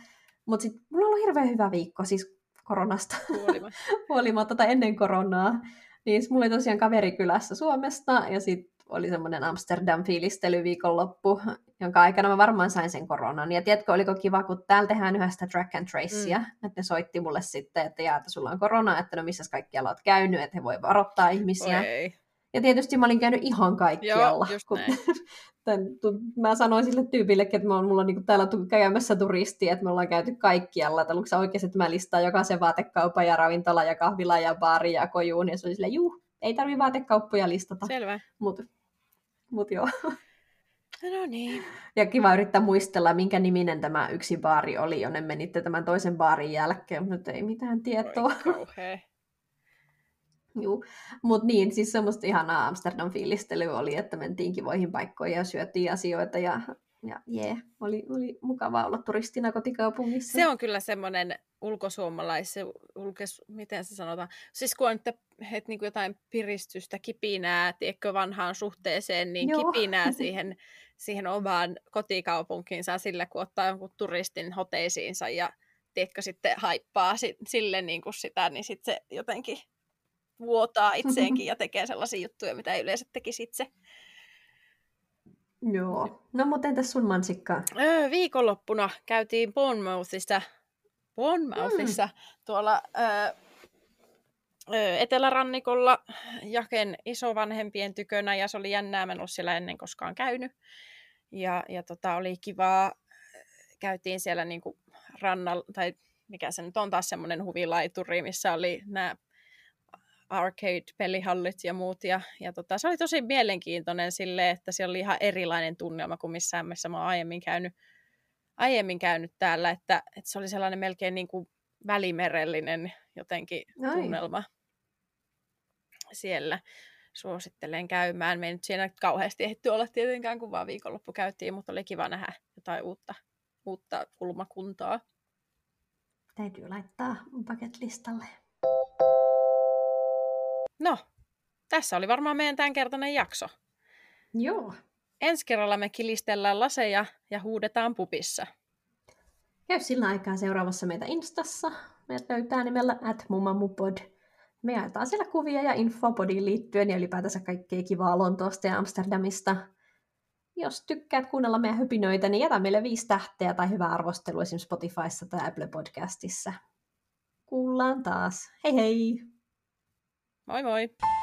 Mutta sitten mulla on ollut hirveän hyvä viikko, siis koronasta. Huolimatta. Huolimatta tai ennen koronaa. Niin mulla oli tosiaan kaveri kylässä Suomesta ja sitten oli semmoinen Amsterdam-fiilistely viikonloppu, jonka aikana mä varmaan sain sen koronan. Ja tiedätkö, oliko kiva, kun täällä tehdään yhdestä track and tracea, mm. että ne soitti mulle sitten, että jaa, että sulla on korona, että no missä kaikkialla olet käynyt, että he voi varoittaa ihmisiä. Oi. Ja tietysti mä olin käynyt ihan kaikkialla. Joo, kun Tän, mä sanoin sille tyypillekin, että mulla on niin täällä käymässä turisti, että me ollaan käyty kaikkialla. Että luuletko oikeasti, että mä listaan jokaisen vaatekaupan ja ravintola ja kahvila ja baari ja kojuun. Ja se oli silleen, juu, ei tarvi vaatekauppoja listata. Selvä. Mutta mut joo. No niin. Ja kiva yrittää muistella, minkä niminen tämä yksi baari oli, jonne menitte tämän toisen baarin jälkeen, mutta ei mitään tietoa. Oi, Juu, mutta niin, siis semmoista ihanaa Amsterdam-fiilistelyä oli, että mentiin kivoihin paikkoihin ja syötiin asioita ja ja jee, oli, oli mukava olla turistina kotikaupungissa. Se on kyllä semmoinen ulkosuomalais, ulkes, miten se sanotaan, siis kun on että, että niin kuin jotain piristystä, kipinää, tiedätkö, vanhaan suhteeseen, niin Joo. kipinää siihen, siihen omaan kotikaupunkiinsa sillä, kun ottaa jonkun turistin hoteisiinsa ja tiedätkö, sitten haippaa sille niin kuin sitä, niin sitten se jotenkin vuotaa itseenkin ja tekee sellaisia juttuja, mitä ei yleensä tekisi itse. Joo. No mutta entäs sun mansikkaa? Öö, viikonloppuna käytiin Bournemouthissa, Bournemouthissa mm. tuolla öö, etelärannikolla Jaken isovanhempien tykönä ja se oli jännää, mä en ollut siellä ennen koskaan käynyt. Ja, ja tota, oli kivaa, käytiin siellä niinku rannalla, tai mikä se nyt on taas semmoinen huvilaituri, missä oli nämä arcade-pelihallit ja muut. Ja, ja tota, se oli tosi mielenkiintoinen sille, että se oli ihan erilainen tunnelma kuin missään missä mä oon aiemmin käynyt, aiemmin käynyt täällä. Että, että se oli sellainen melkein niin kuin välimerellinen jotenkin Ai. tunnelma siellä. Suosittelen käymään. Me ei nyt siinä kauheasti ehditty olla tietenkään, kun vaan viikonloppu käytiin, mutta oli kiva nähdä jotain uutta, uutta kulmakuntaa. Täytyy laittaa bucket listalle. No, tässä oli varmaan meidän tämänkertainen jakso. Joo. Ensi kerralla me kilistellään laseja ja huudetaan pupissa. Käy sillä aikaa seuraavassa meitä Instassa. Meidät löytää nimellä atmumamupod. Me jaetaan siellä kuvia ja infoa podiin liittyen ja ylipäätänsä kaikkea kivaa Lontoosta ja Amsterdamista. Jos tykkäät kuunnella meidän höpinöitä, niin jätä meille viisi tähteä tai hyvä arvostelu esimerkiksi Spotifyssa tai Apple Podcastissa. Kuullaan taas. Hei hei! Moi moi!